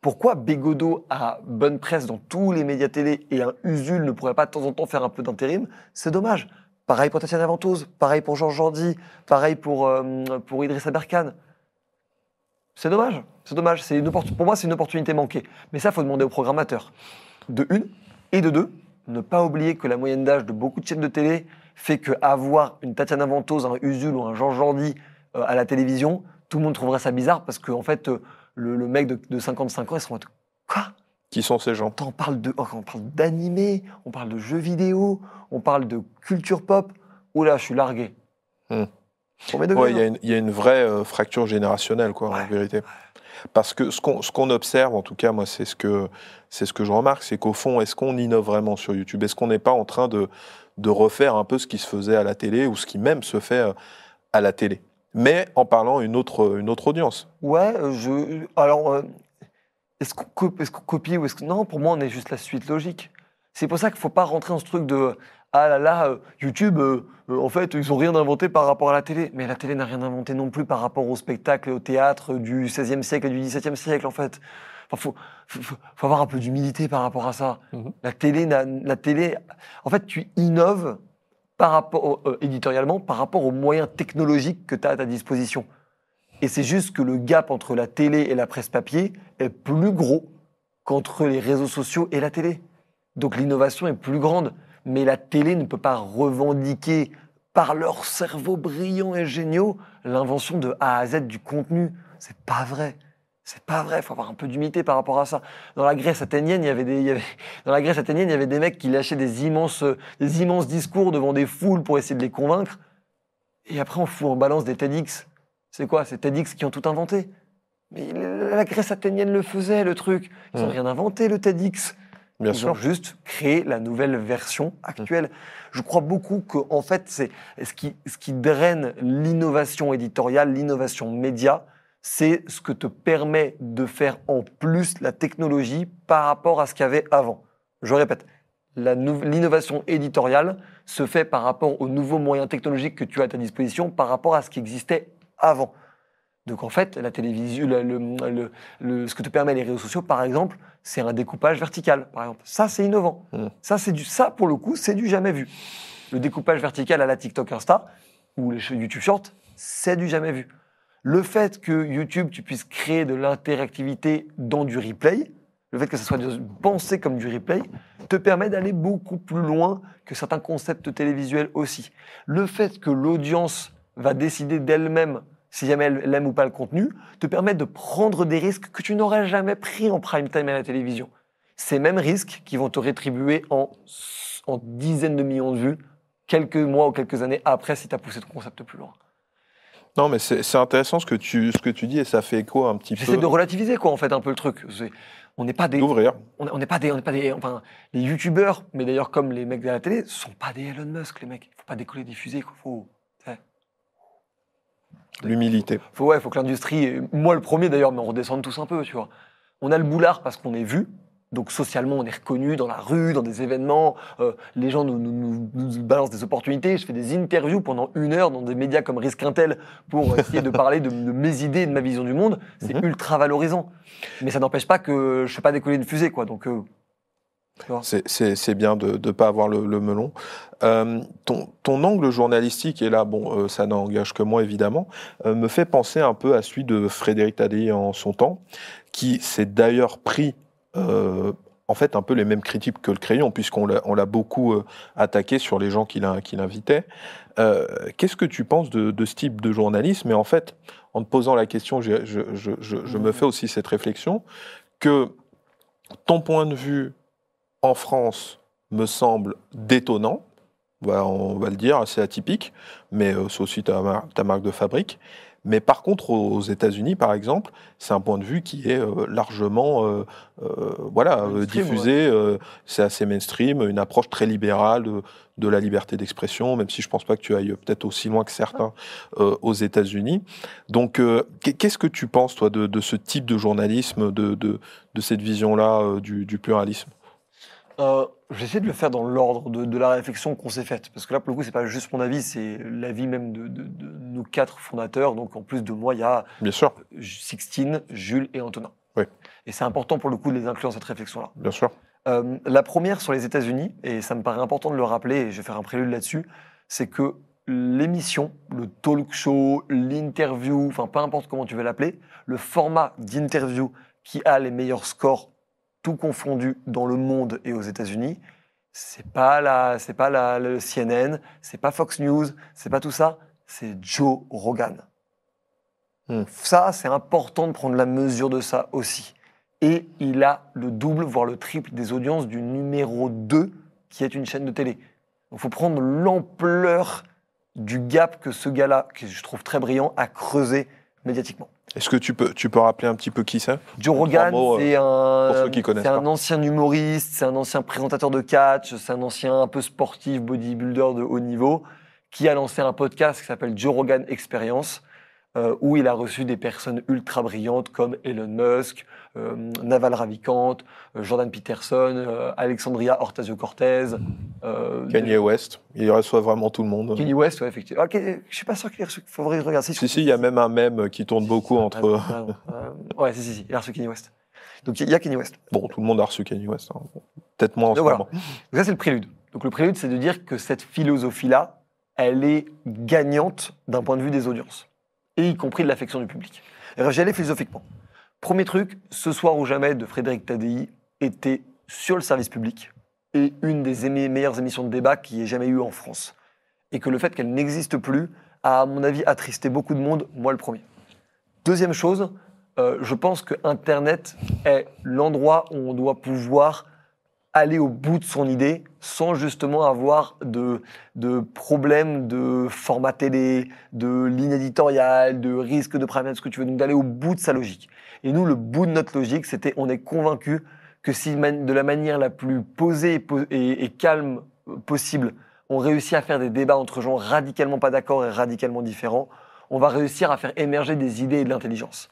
Pourquoi Bégodeau a bonne presse dans tous les médias télé et un Usul ne pourrait pas de temps en temps faire un peu d'intérim? C'est dommage. Pareil pour Tatiana Ventose, pareil pour Georges Jordi, pareil pour, euh, pour. C'est dommage, c'est dommage. C'est une pour moi, c'est une opportunité manquée. Mais ça, il faut demander aux programmateurs. De une, et de deux, ne pas oublier que la moyenne d'âge de beaucoup de chaînes de télé fait que avoir une Tatiana Ventose, un Usul ou un Georges Jordi euh, à la télévision, tout le monde trouverait ça bizarre parce qu'en fait, euh, le, le mec de, de 55 ans, il se rend Quoi? Qui sont ces gens? On parle de, on parle d'animé, on parle de jeux vidéo, on parle de culture pop. Oula, je suis largué. Hmm. Ouais, il y, a une- il y a une vraie euh, fracture générationnelle, quoi, en vérité. Parce que ce qu'on observe, en tout cas, moi, c'est ce que c'est ce que je remarque, c'est qu'au fond, est-ce qu'on innove vraiment sur YouTube? Est-ce qu'on n'est pas en train de de refaire un peu ce qui se faisait à la télé ou ce qui même se fait euh, à la télé, mais en parlant à une autre une autre audience Ouais, euh, je. Alors, euh, est-ce qu'on co- est-ce qu'on copie ou est-ce que. Non, pour moi, on est juste la suite logique. C'est pour ça qu'il ne faut pas rentrer dans ce truc de. Ah là là, euh, YouTube, euh, euh, en fait, ils n'ont rien inventé par rapport à la télé. Mais la télé n'a rien inventé non plus par rapport au spectacle, au théâtre du XVIe siècle et du XVIIe siècle, en fait. Il faut, faut, faut- faut avoir un peu d'humilité par rapport à ça. Mhm. La télé, la télé, en fait, tu innoves par rapport, euh, éditorialement par rapport aux moyens technologiques que tu as à ta disposition. Et c'est juste que le gap entre la télé et la presse papier est plus gros qu'entre les réseaux sociaux et la télé. Donc l'innovation est plus grande. Mais la télé ne peut pas revendiquer par leur cerveau brillant et géniaux l'invention de A à Z du contenu. C'est pas vrai. C'est pas vrai, il faut avoir un peu d'humilité par rapport à ça. Dans la Grèce athénienne, il y avait des, il y avait- dans la Grèce athénienne, il y avait des mecs qui lâchaient des immenses, des immenses discours devant des foules pour essayer de les convaincre. Et après, on fout en balance des TEDx. C'est quoi? C'est TEDx qui ont tout inventé. Mais la Grèce athénienne le faisait, le truc. Ils n'ont rien inventé, le TEDx. Bien Ils sûr. ont juste créé la nouvelle version actuelle. Je crois beaucoup que, en fait, c'est ce qui, ce qui draine l'innovation éditoriale, l'innovation média, c'est ce que te permet de faire en plus la technologie par rapport à ce qu'il y avait avant. Je répète, l'innovation éditoriale se fait par rapport aux nouveaux moyens technologiques que tu as à ta disposition par rapport à ce qui existait avant. Donc en fait, la télévision, le, le- le- le- ce que te permet les réseaux sociaux, par exemple, c'est un découpage vertical, par exemple. Ça, c'est innovant. Mm. Ça, c'est du, ça, pour le coup, c'est du jamais vu. Le découpage vertical à la TikTok Insta ou les YouTube Short, c'est du jamais vu. Le fait que YouTube, tu puisses créer de l'interactivité dans du replay, le fait que ça soit pensé comme du replay, te permet d'aller beaucoup plus loin que certains concepts télévisuels aussi. Le fait que l'audience va décider d'elle-même si jamais elle aime ou pas le contenu, te permet de prendre des risques que tu n'aurais jamais pris en prime time à la télévision. Ces mêmes risques qui vont te rétribuer en, en dizaines de millions de vues quelques mois ou quelques années après si tu as poussé ton concept plus loin. Non, mais c'est intéressant ce que, tu, ce que tu dis et ça fait écho un petit J'essaie peu de relativiser quoi en fait un peu le truc. On n'est pas des, d'ouvrir. on n'est pas des, on n'est pas des, enfin les youtubeurs, mais d'ailleurs comme les mecs de la télé, sont pas des Elon Musk les mecs. Faut pas décoller des fusées quoi. Faut. L'humilité. faut ouais, faut que l'industrie, moi le premier d'ailleurs, mais on redescende tous un peu, tu vois. On a le boulard parce qu'on est vu. Donc socialement, on est reconnu dans la rue, dans des événements. euh, les gens nous, nous- nous- nous balancent des opportunités. Je fais des interviews pendant une heure dans des médias comme Risque Intel pour essayer de parler de, de mes idées et de ma vision du monde. C'est Mhm. ultra valorisant. Mais ça n'empêche pas que je ne fais pas décoller une fusée, quoi. Donc, euh, C'est- bien de ne pas avoir le, le melon. Euh, ton, ton angle journalistique, et là, bon, ça n'engage que moi évidemment, me fait penser un peu à celui de Frédéric Tadei en son temps, qui s'est d'ailleurs pris euh, en fait un peu les mêmes critiques que le crayon, puisqu'on l'a beaucoup euh, attaqué sur les gens qu'il qu'il invitait. Euh, Qu'est-ce que tu penses de, ce type de journalisme? Et en fait, en te posant la question, je, me fais aussi cette réflexion que ton point de vue en France me semble détonnant. On va le dire, assez atypique, mais c'est aussi ta marque de fabrique. Mais par contre, aux États-Unis, par exemple, c'est un point de vue qui est euh, largement euh, euh, voilà, diffusé. c'est assez mainstream, une approche très libérale de, de la liberté d'expression, même si je pense pas que tu ailles peut-être aussi loin que certains euh, aux États-Unis. Donc, qu'est- qu'est-ce que tu penses, toi, de, de ce type de journalisme, de, cette vision-là du, du pluralisme? J'essaie de le faire dans l'ordre de, de la réflexion qu'on s'est faite. Parce que là, pour le coup, c'est pas juste mon avis, c'est l'avis même de, de- de nos quatre fondateurs. Donc, en plus de moi, il y a Bien sûr, Sixtine, Jules et Antonin. Oui. Et c'est important pour le coup de les inclure dans cette réflexion-là. bien sûr. Euh, la première sur les États-Unis, et ça me paraît important de le rappeler, et je vais faire un prélude là-dessus, c'est que l'émission, le talk show, l'interview, enfin peu importe comment tu veux l'appeler, le format d'interview qui a les meilleurs scores, tout confondu dans le monde et aux États-Unis, c'est pas la, c'est pas la, le CNN, c'est pas Fox News, c'est pas tout ça, c'est Joe Rogan. Hmm. Ça, c'est important de prendre la mesure de ça aussi et il a le double, voire le triple des audiences du numéro 2, qui est une chaîne de télé. Il faut prendre l'ampleur du gap que ce gars-là, que je trouve très brillant, a creusé médiatiquement. Est-ce que tu peux, tu peux rappeler un petit peu qui c'est? Joe Rogan, mots, c'est un, c'est un ancien humoriste, c'est un ancien présentateur de catch, c'est un ancien un peu sportif, bodybuilder de haut niveau, qui a lancé un podcast qui s'appelle Joe Rogan Experience, euh, où il a reçu des personnes ultra brillantes comme Elon Musk, euh, Naval Ravikant, euh, Jordan Peterson, Alexandria Ocasio-Cortez, euh, Kanye West. Il reçoit vraiment tout le monde. Kanye West, ouais, effectivement. Kanye- je suis pas sûr qu'il ait reçu. Faudrait que je regarde. je Si, crois si, il y a même un mème qui tourne beaucoup Ah, entre. ouais, si, si, si, il a reçu Kanye West. Donc il y a Kanye West. Bon, tout le monde a reçu Kanye West. hein. Peut-être moins en ce voilà. moment. Donc ça, c'est le prélude. Donc le prélude, c'est de dire que cette philosophie-là, elle est gagnante d'un point de vue des audiences, et y compris de l'affection du public. Alors j'y allais philosophiquement. Premier truc, ce soir ou jamais de Frédéric Tadei était sur le service public et une des meilleures émissions de débat qu'il y ait jamais eu en France. Et que le fait qu'elle n'existe plus a, à mon avis, attristé beaucoup de monde, moi le premier. Deuxième chose, euh, je pense que Internet est l'endroit où on doit pouvoir aller au bout de son idée sans justement avoir de, de problèmes de format télé, de ligne éditoriale, de risque de privacy, ce que tu veux, donc d'aller au bout de sa logique. Et nous, le bout de notre logique, c'était on est convaincu que si de la manière la plus posée et, et- calme possible, on réussit à faire des débats entre gens radicalement pas d'accord et radicalement différents, on va réussir à faire émerger des idées et de l'intelligence.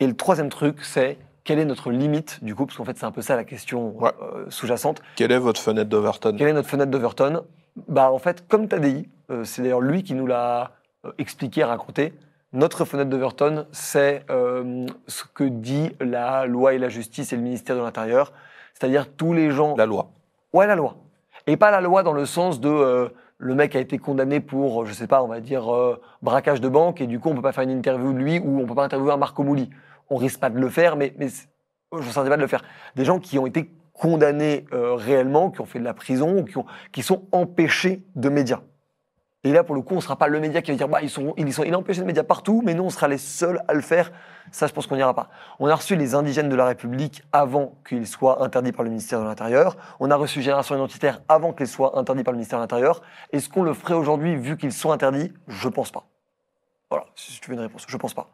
Et le troisième truc, c'est quelle est notre limite du coup, parce qu'en fait c'est un peu ça la question Ouais. euh, sous-jacente. Quelle est votre fenêtre d'Overton? Quelle est notre fenêtre d'Overton? Bah en fait, comme TADI, euh, c'est d'ailleurs lui qui nous l'a euh, expliqué, raconté. Notre fenêtre d'Overton, c'est euh, ce que dit la loi et la justice et le ministère de l'Intérieur, c'est-à-dire tous les gens. La loi. Ouais, la loi. Et pas la loi dans le sens de le mec a été condamné pour, je sais pas, on va dire euh, braquage de banque et du coup on peut pas faire une interview de lui ou on peut pas interviewer un Marco Mouli. On risque pas de le faire, mais, je ne sentais pas de le faire. Des gens qui ont été condamnés euh, réellement, qui ont fait de la prison qui, ont, qui sont empêchés de médias. Et là, pour le coup, on ne sera pas le média qui va dire bah, ils sont, ils empêché de médias partout, mais nous, on sera les seuls à le faire. Ça, je pense qu'on n'ira pas. On a reçu les indigènes de la République avant qu'ils soient interdits par le ministère de l'Intérieur. On a reçu Génération Identitaire avant qu'ils soient interdits par le ministère de l'Intérieur. Est-ce qu'on le ferait aujourd'hui vu qu'ils sont interdits? Je pense pas. Voilà, si tu veux une réponse, je pense pas.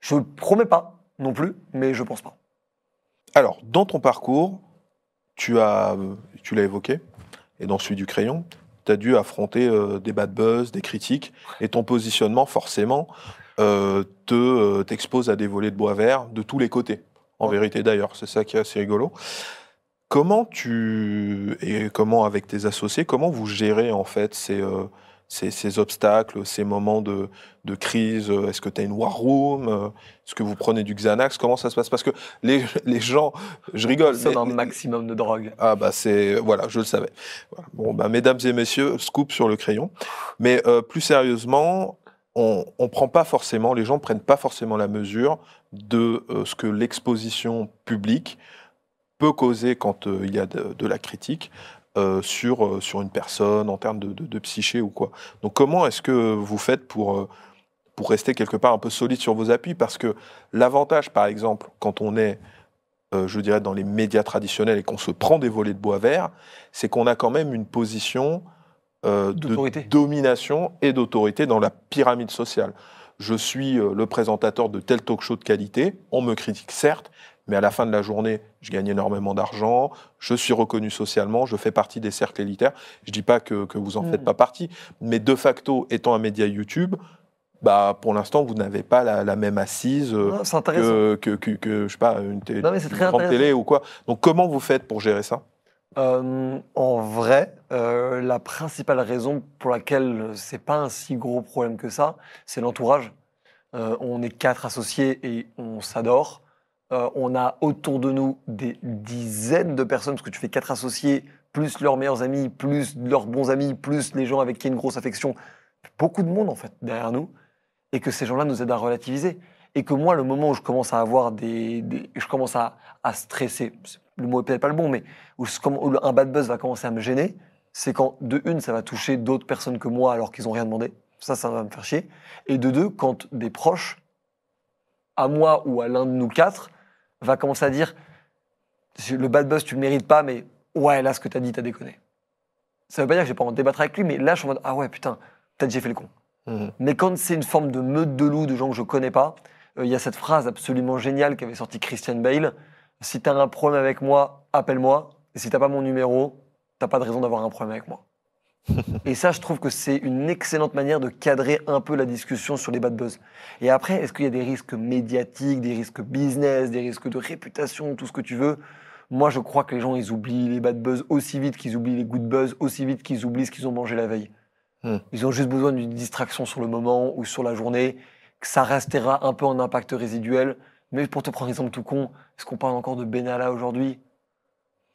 Je promets pas non plus, mais je pense pas. Alors, dans ton parcours, tu as, tu l'as évoqué, et dans celui du crayon, tu as dû affronter euh, des bad buzz, des critiques, et ton positionnement, forcément, euh, te euh, t'expose à des volets de bois vert de tous les côtés. En Ouais. vérité, d'ailleurs, c'est ça qui est assez rigolo. Comment tu et comment avec tes associés, comment vous gérez en fait ces, ces, ces obstacles, ces moments de, de crise Est-ce que tu as une war room Euh, Est-ce que vous prenez du Xanax Comment ça se passe? Parce que les, les gens, je rigole. Ça mais- un maximum de drogue. ah bah c'est voilà, je le savais. Voilà. Bon bah mesdames et messieurs, scoop sur le crayon. Mais euh, plus sérieusement, on on prend pas forcément, les gens prennent pas forcément la mesure de euh, ce que l'exposition publique peut causer quand euh, il y a de, de la critique euh, sur euh, sur une personne en termes de, de, de psyché ou quoi. Donc comment est-ce que vous faites pour euh, pour rester quelque part un peu solide sur vos appuis? Parce que l'avantage, par exemple, quand on est euh, je dirais, dans les médias traditionnels et qu'on se prend des volets de bois vert, c'est qu'on a quand même une position euh, de domination et d'autorité dans la pyramide sociale. Je suis le présentateur de tel talk show de qualité, on me critique certes, mais à la fin de la journée, je gagne énormément d'argent, je suis reconnu socialement, je fais partie des cercles élitaires. Je dis pas que, que vous en Mm. faites pas partie, mais de facto, étant un média YouTube, bah, pour l'instant, vous n'avez pas la, la même assise. euh, Non, que, que, que, que, je sais pas, une, télé, Non, une grande télé ou quoi. Donc comment vous faites pour gérer ça? Euh, en vrai, euh, la principale raison pour laquelle c'est pas un si gros problème que ça, c'est l'entourage. Euh, on est quatre associés et on s'adore. Euh, on a autour de nous des dizaines de personnes, parce que tu fais quatre associés, plus leurs meilleurs amis, plus leurs bons amis, plus les gens avec qui il y a une grosse affection. Beaucoup de monde, en fait, derrière nous. Et que ces gens-là nous aident à relativiser. Et que moi, le moment où je commence à avoir des. je commence à, à stresser, le mot est peut-être pas le bon, mais où, où un bad buzz va commencer à me gêner, c'est quand, de une, ça va toucher d'autres personnes que moi alors qu'ils n'ont rien demandé. Ça, ça va me faire chier. Et de deux, quand des proches, à moi ou à l'un de nous quatre, va commencer à dire le bad buzz, tu le mérites pas, mais ouais, là, ce que tu as dit, t'as déconné. Ça veut pas dire que j'ai pas de débattre avec lui, mais là, je suis en mode ah ouais, putain, t'as déjà fait le con. Mhm. Mais quand c'est une forme de meute de loups, de gens que je connais pas, euh, il y a cette phrase absolument géniale qu'avait sorti Christian Bale si t'as un problème avec moi, appelle-moi. Et si t'as pas mon numéro, t'as pas de raison d'avoir un problème avec moi. Et ça, je trouve que c'est une excellente manière de cadrer un peu la discussion sur les bad buzz. Et après, est-ce qu'il y a des risques médiatiques, des risques business, des risques de réputation, tout ce que tu veux? Moi, je crois que les gens, ils oublient les bad buzz aussi vite qu'ils oublient les good buzz, aussi vite qu'ils oublient ce qu'ils ont mangé la veille. Hmm. Ils ont juste besoin d'une distraction sur le moment ou sur la journée, que ça restera un peu en impact résiduel. Mais pour te prendre un exemple tout con, est-ce qu'on parle encore de Benalla aujourd'hui?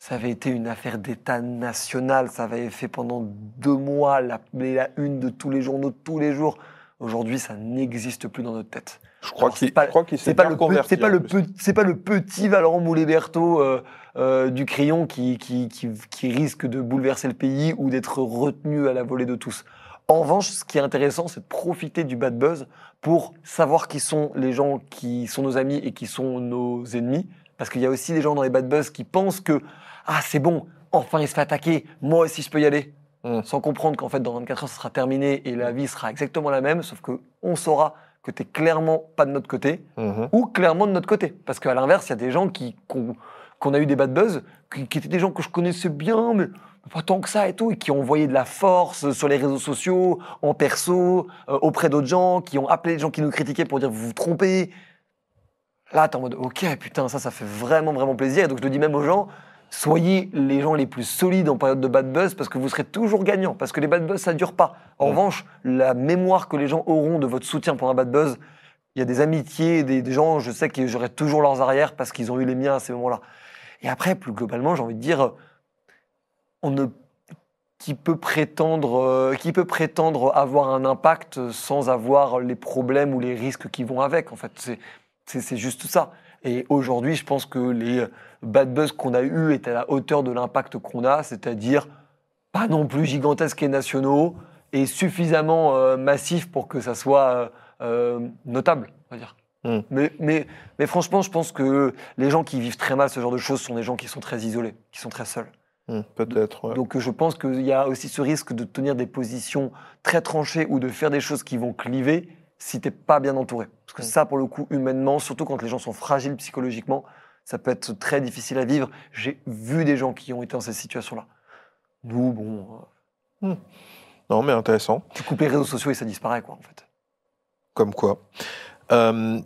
Ça avait été une affaire d'État national, ça avait fait pendant deux mois la, la une de tous les journaux tous les jours. Aujourd'hui, ça n'existe plus dans notre tête. Je crois qu'il pas- qu'il s'est pas, le c'est pas, pas le petit Valorant Moulet-Berthaud euh, euh, du crayon qui, qui, qui, qui risque de bouleverser le pays ou d'être retenu à la volée de tous. En revanche, ce qui est intéressant, c'est de profiter du bad buzz pour savoir qui sont les gens qui sont nos amis et qui sont nos ennemis. Parce qu'il y a aussi des gens dans les bad buzz qui pensent que ah c'est bon, enfin il se fait attaquer, moi aussi je peux y aller, Mm. sans comprendre qu'en fait dans 24 heures ça sera terminé et la vie sera exactement la même, sauf que on saura que tu clairement pas de notre côté Mhm. ou clairement de notre côté. Parce qu'à l'inverse, il y a des gens qui qu'on qu'on a eu des bad buzz, qui, qui étaient des gens que je connaissais bien, mais pas tant que ça et tout, et qui ont envoyé de la force sur les réseaux sociaux, en perso, euh, auprès d'autres gens, qui ont appelé les gens qui nous critiquaient pour dire vous vous trompez. Là, t'es en mode ok, putain, ça, ça fait vraiment, vraiment plaisir. Et donc je le dis même aux gens, soyez les gens les plus solides en période de bad buzz parce que vous serez toujours gagnant. Parce que les bad buzz, ça dure pas. En revanche, la mémoire que les gens auront de votre soutien pour un bad buzz, il y a des amitiés, des, des gens, je sais que j'aurai toujours leurs arrières parce qu'ils ont eu les miens à ces moments-là. Et après, plus globalement, j'ai envie de dire, on ne, qui peut prétendre, euh, qui peut prétendre avoir un impact sans avoir les problèmes ou les risques qui vont avec. En fait, c'est juste ça. Et aujourd'hui, je pense que les bad buzz qu'on a eus étaient à la hauteur de l'impact qu'on a, c'est-à-dire pas non plus gigantesques et nationaux et suffisamment euh, massifs pour que ça soit euh, euh, notable, on va dire. Mm. Mais, mais, mais franchement, je pense que les gens qui vivent très mal ce genre de choses sont des gens qui sont très isolés, qui sont très seuls. Hmm, Peut-être. ouais. Donc je pense qu'il y a aussi ce risque de tenir des positions très tranchées ou de faire des choses qui vont cliver si t'es pas bien entouré. Parce que Mm. ça, pour le coup, humainement, surtout quand les gens sont fragiles psychologiquement, ça peut être très difficile à vivre. J'ai vu des gens qui ont été dans cette situation-là. Nous, bon, euh, Non, mais intéressant. tu coupes les réseaux sociaux et ça disparaît, quoi, en fait. Comme quoi. Euh,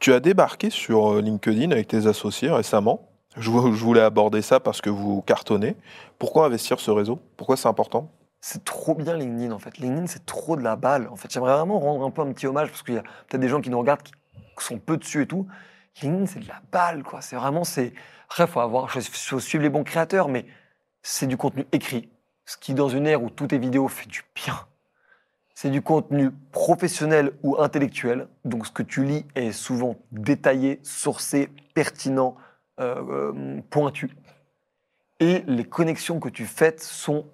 tu as débarqué sur euh, LinkedIn avec tes associés récemment. Je, je voulais aborder ça parce que vous cartonnez. Pourquoi investir ce réseau? Pourquoi c'est important? C'est trop bien LinkedIn, en fait. LinkedIn, c'est trop de la balle. En fait, j'aimerais vraiment rendre un peu un petit hommage parce qu'il y a peut-être des gens qui nous regardent qui sont peu dessus et tout. LinkedIn, c'est de la balle, quoi. C'est vraiment, c'est. Après, faut avoir, faut suivre les bons créateurs, mais c'est du contenu écrit. Ce qui, dans une ère où tout est vidéo, fait du bien. C'est du contenu professionnel ou intellectuel. Donc, ce que tu lis est souvent détaillé, sourcé, pertinent, euh, euh, pointu. Et les connexions que tu fais sont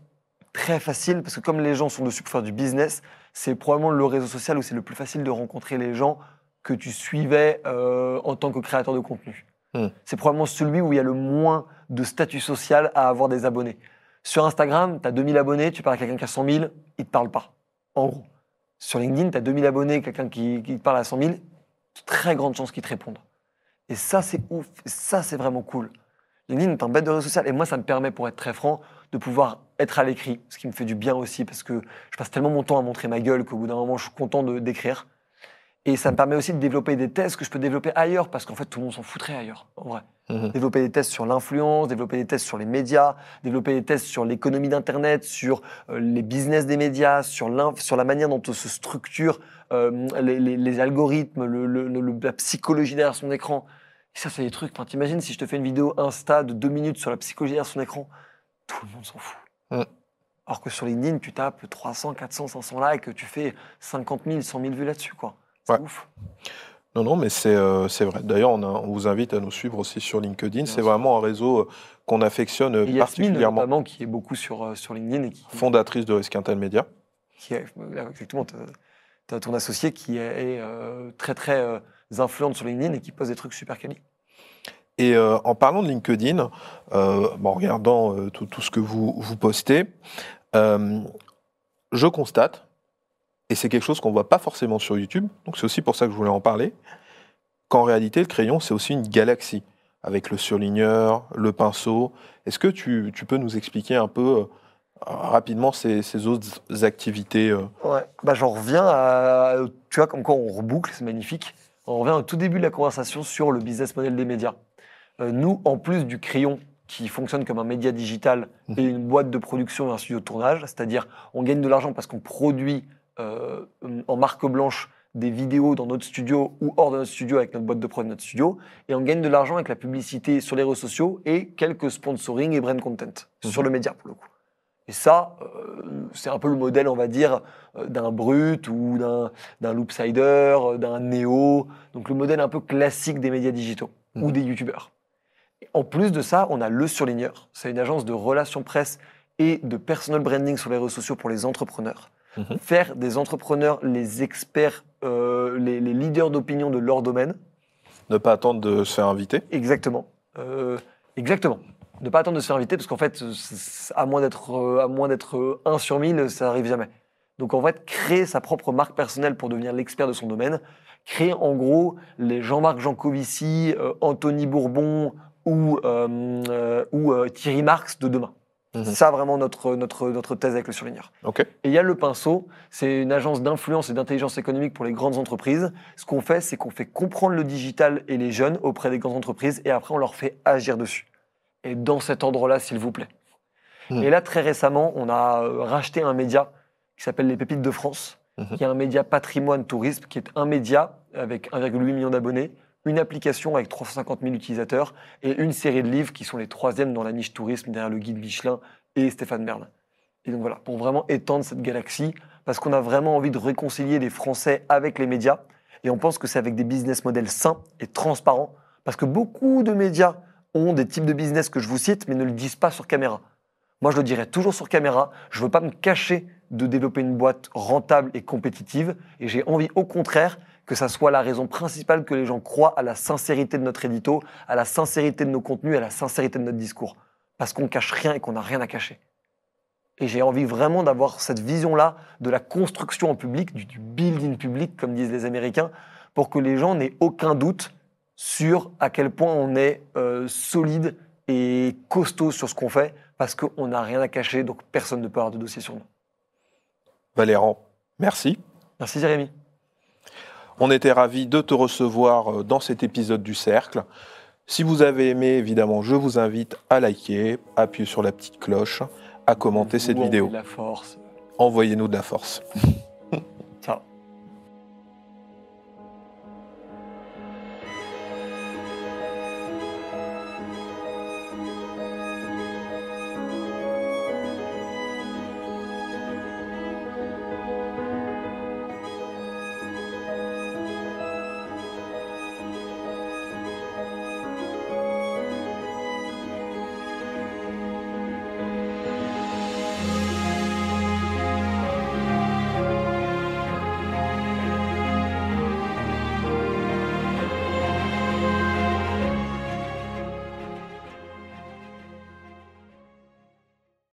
très faciles parce que comme les gens sont dessus pour faire du business, c'est probablement le réseau social où c'est le plus facile de rencontrer les gens que tu suivais euh, en tant que créateur de contenu. Hmm. C'est probablement celui où il y a le moins de statut social à avoir des abonnés. Sur Instagram, tu as 2000 abonnés, tu parles à quelqu'un qui a 100 000, il te parle pas. En gros. Sur LinkedIn, tu as 2000 abonnés, quelqu'un qui, qui te parle à 100 000, très grande chance qu'il te réponde. Et ça, c'est ouf. Et ça, c'est vraiment cool. LinkedIn est un bête de réseau social. Et moi, ça me permet, pour être très franc, de pouvoir être à l'écrit, ce qui me fait du bien aussi, parce que je passe tellement mon temps à montrer ma gueule qu'au bout d'un moment, je suis content de- d'écrire. Et ça me permet aussi de développer des thèses que je peux développer ailleurs, parce qu'en fait, tout le monde s'en foutrait ailleurs, en vrai. Mhm. Développer des thèses sur l'influence, développer des thèses sur les médias, développer des thèses sur l'économie d'Internet, sur euh, les business des médias, sur, sur la manière dont se structurent euh, les, les- les algorithmes, le- le- le- la psychologie derrière son écran. Et ça, c'est des trucs. T'imagines si je te fais une vidéo Insta de deux minutes sur la psychologie derrière son écran, tout le monde s'en fout. Mm. Alors que sur LinkedIn, tu tapes 300, 400, 500 likes, tu fais 50 000, 100 000 vues là-dessus, quoi. C'est Ouais. ouf. Non, non, mais c'est euh, vrai. D'ailleurs, on, on vous invite à nous suivre aussi sur LinkedIn. C'est vraiment un réseau euh, qu'on affectionne euh, Et Yasmine, particulièrement. notamment, qui est beaucoup sur, euh, sur LinkedIn et qui, Fondatrice de Risque Intel Media. qui est, exactement, tu as, ton associé qui est, est, euh, très très euh, influente sur LinkedIn et qui pose des trucs super quali. Et euh, en parlant de LinkedIn, euh, en regardant euh, tout, ce que vous, postez, je constate, et c'est quelque chose qu'on ne voit pas forcément sur YouTube, donc c'est aussi pour ça que je voulais en parler, qu'en réalité, le crayon, c'est aussi une galaxie, avec le surligneur, le pinceau. Est-ce que tu, peux nous expliquer un peu rapidement ces, autres activités Ouais, bah j'en reviens à. Tu vois, quoi on reboucle, c'est magnifique. On revient au tout début de la conversation sur le business model des médias. Euh, nous, en plus du crayon qui fonctionne comme un média digital et une boîte de production et un studio de tournage, c'est-à-dire on gagne de l'argent parce qu'on produit euh, en marque blanche des vidéos dans notre studio ou hors de notre studio avec notre boîte de prod de notre studio, et on gagne de l'argent avec la publicité sur les réseaux sociaux et quelques sponsoring et brand content sur le média pour le coup. Et ça, euh, c'est un peu le modèle, on va dire, euh, d'un Brut ou d'un Loopsider, d'un Neo. Donc le modèle un peu classique des médias digitaux ou Mhm. des youtubeurs. En plus de ça, on a Le Surligneur. C'est une agence de relations presse et de personal branding sur les réseaux sociaux pour les entrepreneurs. Mhm. faire des entrepreneurs les experts, euh, les, les leaders d'opinion de leur domaine. Ne pas attendre de se faire inviter. Exactement. Euh, exactement. Ne pas attendre de se faire inviter, parce qu'en fait, à moins d'être euh, à moins d'être euh, un sur mille, ça arrive jamais. Donc en fait, créer sa propre marque personnelle pour devenir l'expert de son domaine, créer en gros les Jean-Marc Jancovici, euh, Anthony Bourbon ou, euh, euh, ou euh, Thierry Marx de demain. Mhm. C'est ça vraiment notre, notre, notre thèse avec le surligneur. Ok. Et il y a Le Pinceau, c'est une agence d'influence et d'intelligence économique pour les grandes entreprises. Ce qu'on fait, c'est qu'on fait comprendre le digital et les jeunes auprès des grandes entreprises et après on leur fait agir dessus. Et dans cet ordre-là, s'il vous plaît. Hmm. Et là, très récemment, on a racheté un média qui s'appelle Les Pépites de France, Mhm. qui est un média patrimoine tourisme, qui est un média avec 1,8 million d'abonnés, une application avec 350 000 utilisateurs et une série de livres qui sont les troisièmes dans la niche tourisme derrière le guide Michelin et Stéphane Bern. Et donc voilà, pour vraiment étendre cette galaxie, parce qu'on a vraiment envie de réconcilier les Français avec les médias, et on pense que c'est avec des business models sains et transparents, parce que beaucoup de médias ont des types de business que je vous cite, mais ne le disent pas sur caméra. Moi, je le dirais toujours sur caméra, je ne veux pas me cacher de développer une boîte rentable et compétitive, et j'ai envie au contraire que ça soit la raison principale que les gens croient à la sincérité de notre édito, à la sincérité de nos contenus, à la sincérité de notre discours. Parce qu'on cache rien et qu'on n'a rien à cacher. Et j'ai envie vraiment d'avoir cette vision-là de la construction en public, du, du building public, comme disent les Américains, pour que les gens n'aient aucun doute sur à quel point on est euh, solide et costaud sur ce qu'on fait, parce qu'on n'a rien à cacher, donc personne ne peut avoir de dossier sur nous. Valérand, merci. Merci Jérémy. On était ravis de te recevoir euh, dans cet épisode du Cercle. Si vous avez aimé, évidemment, je vous invite à liker, à appuyer sur la petite cloche, à commenter cette Vous, vidéo. envoyez La force. Envoyez-nous de la force.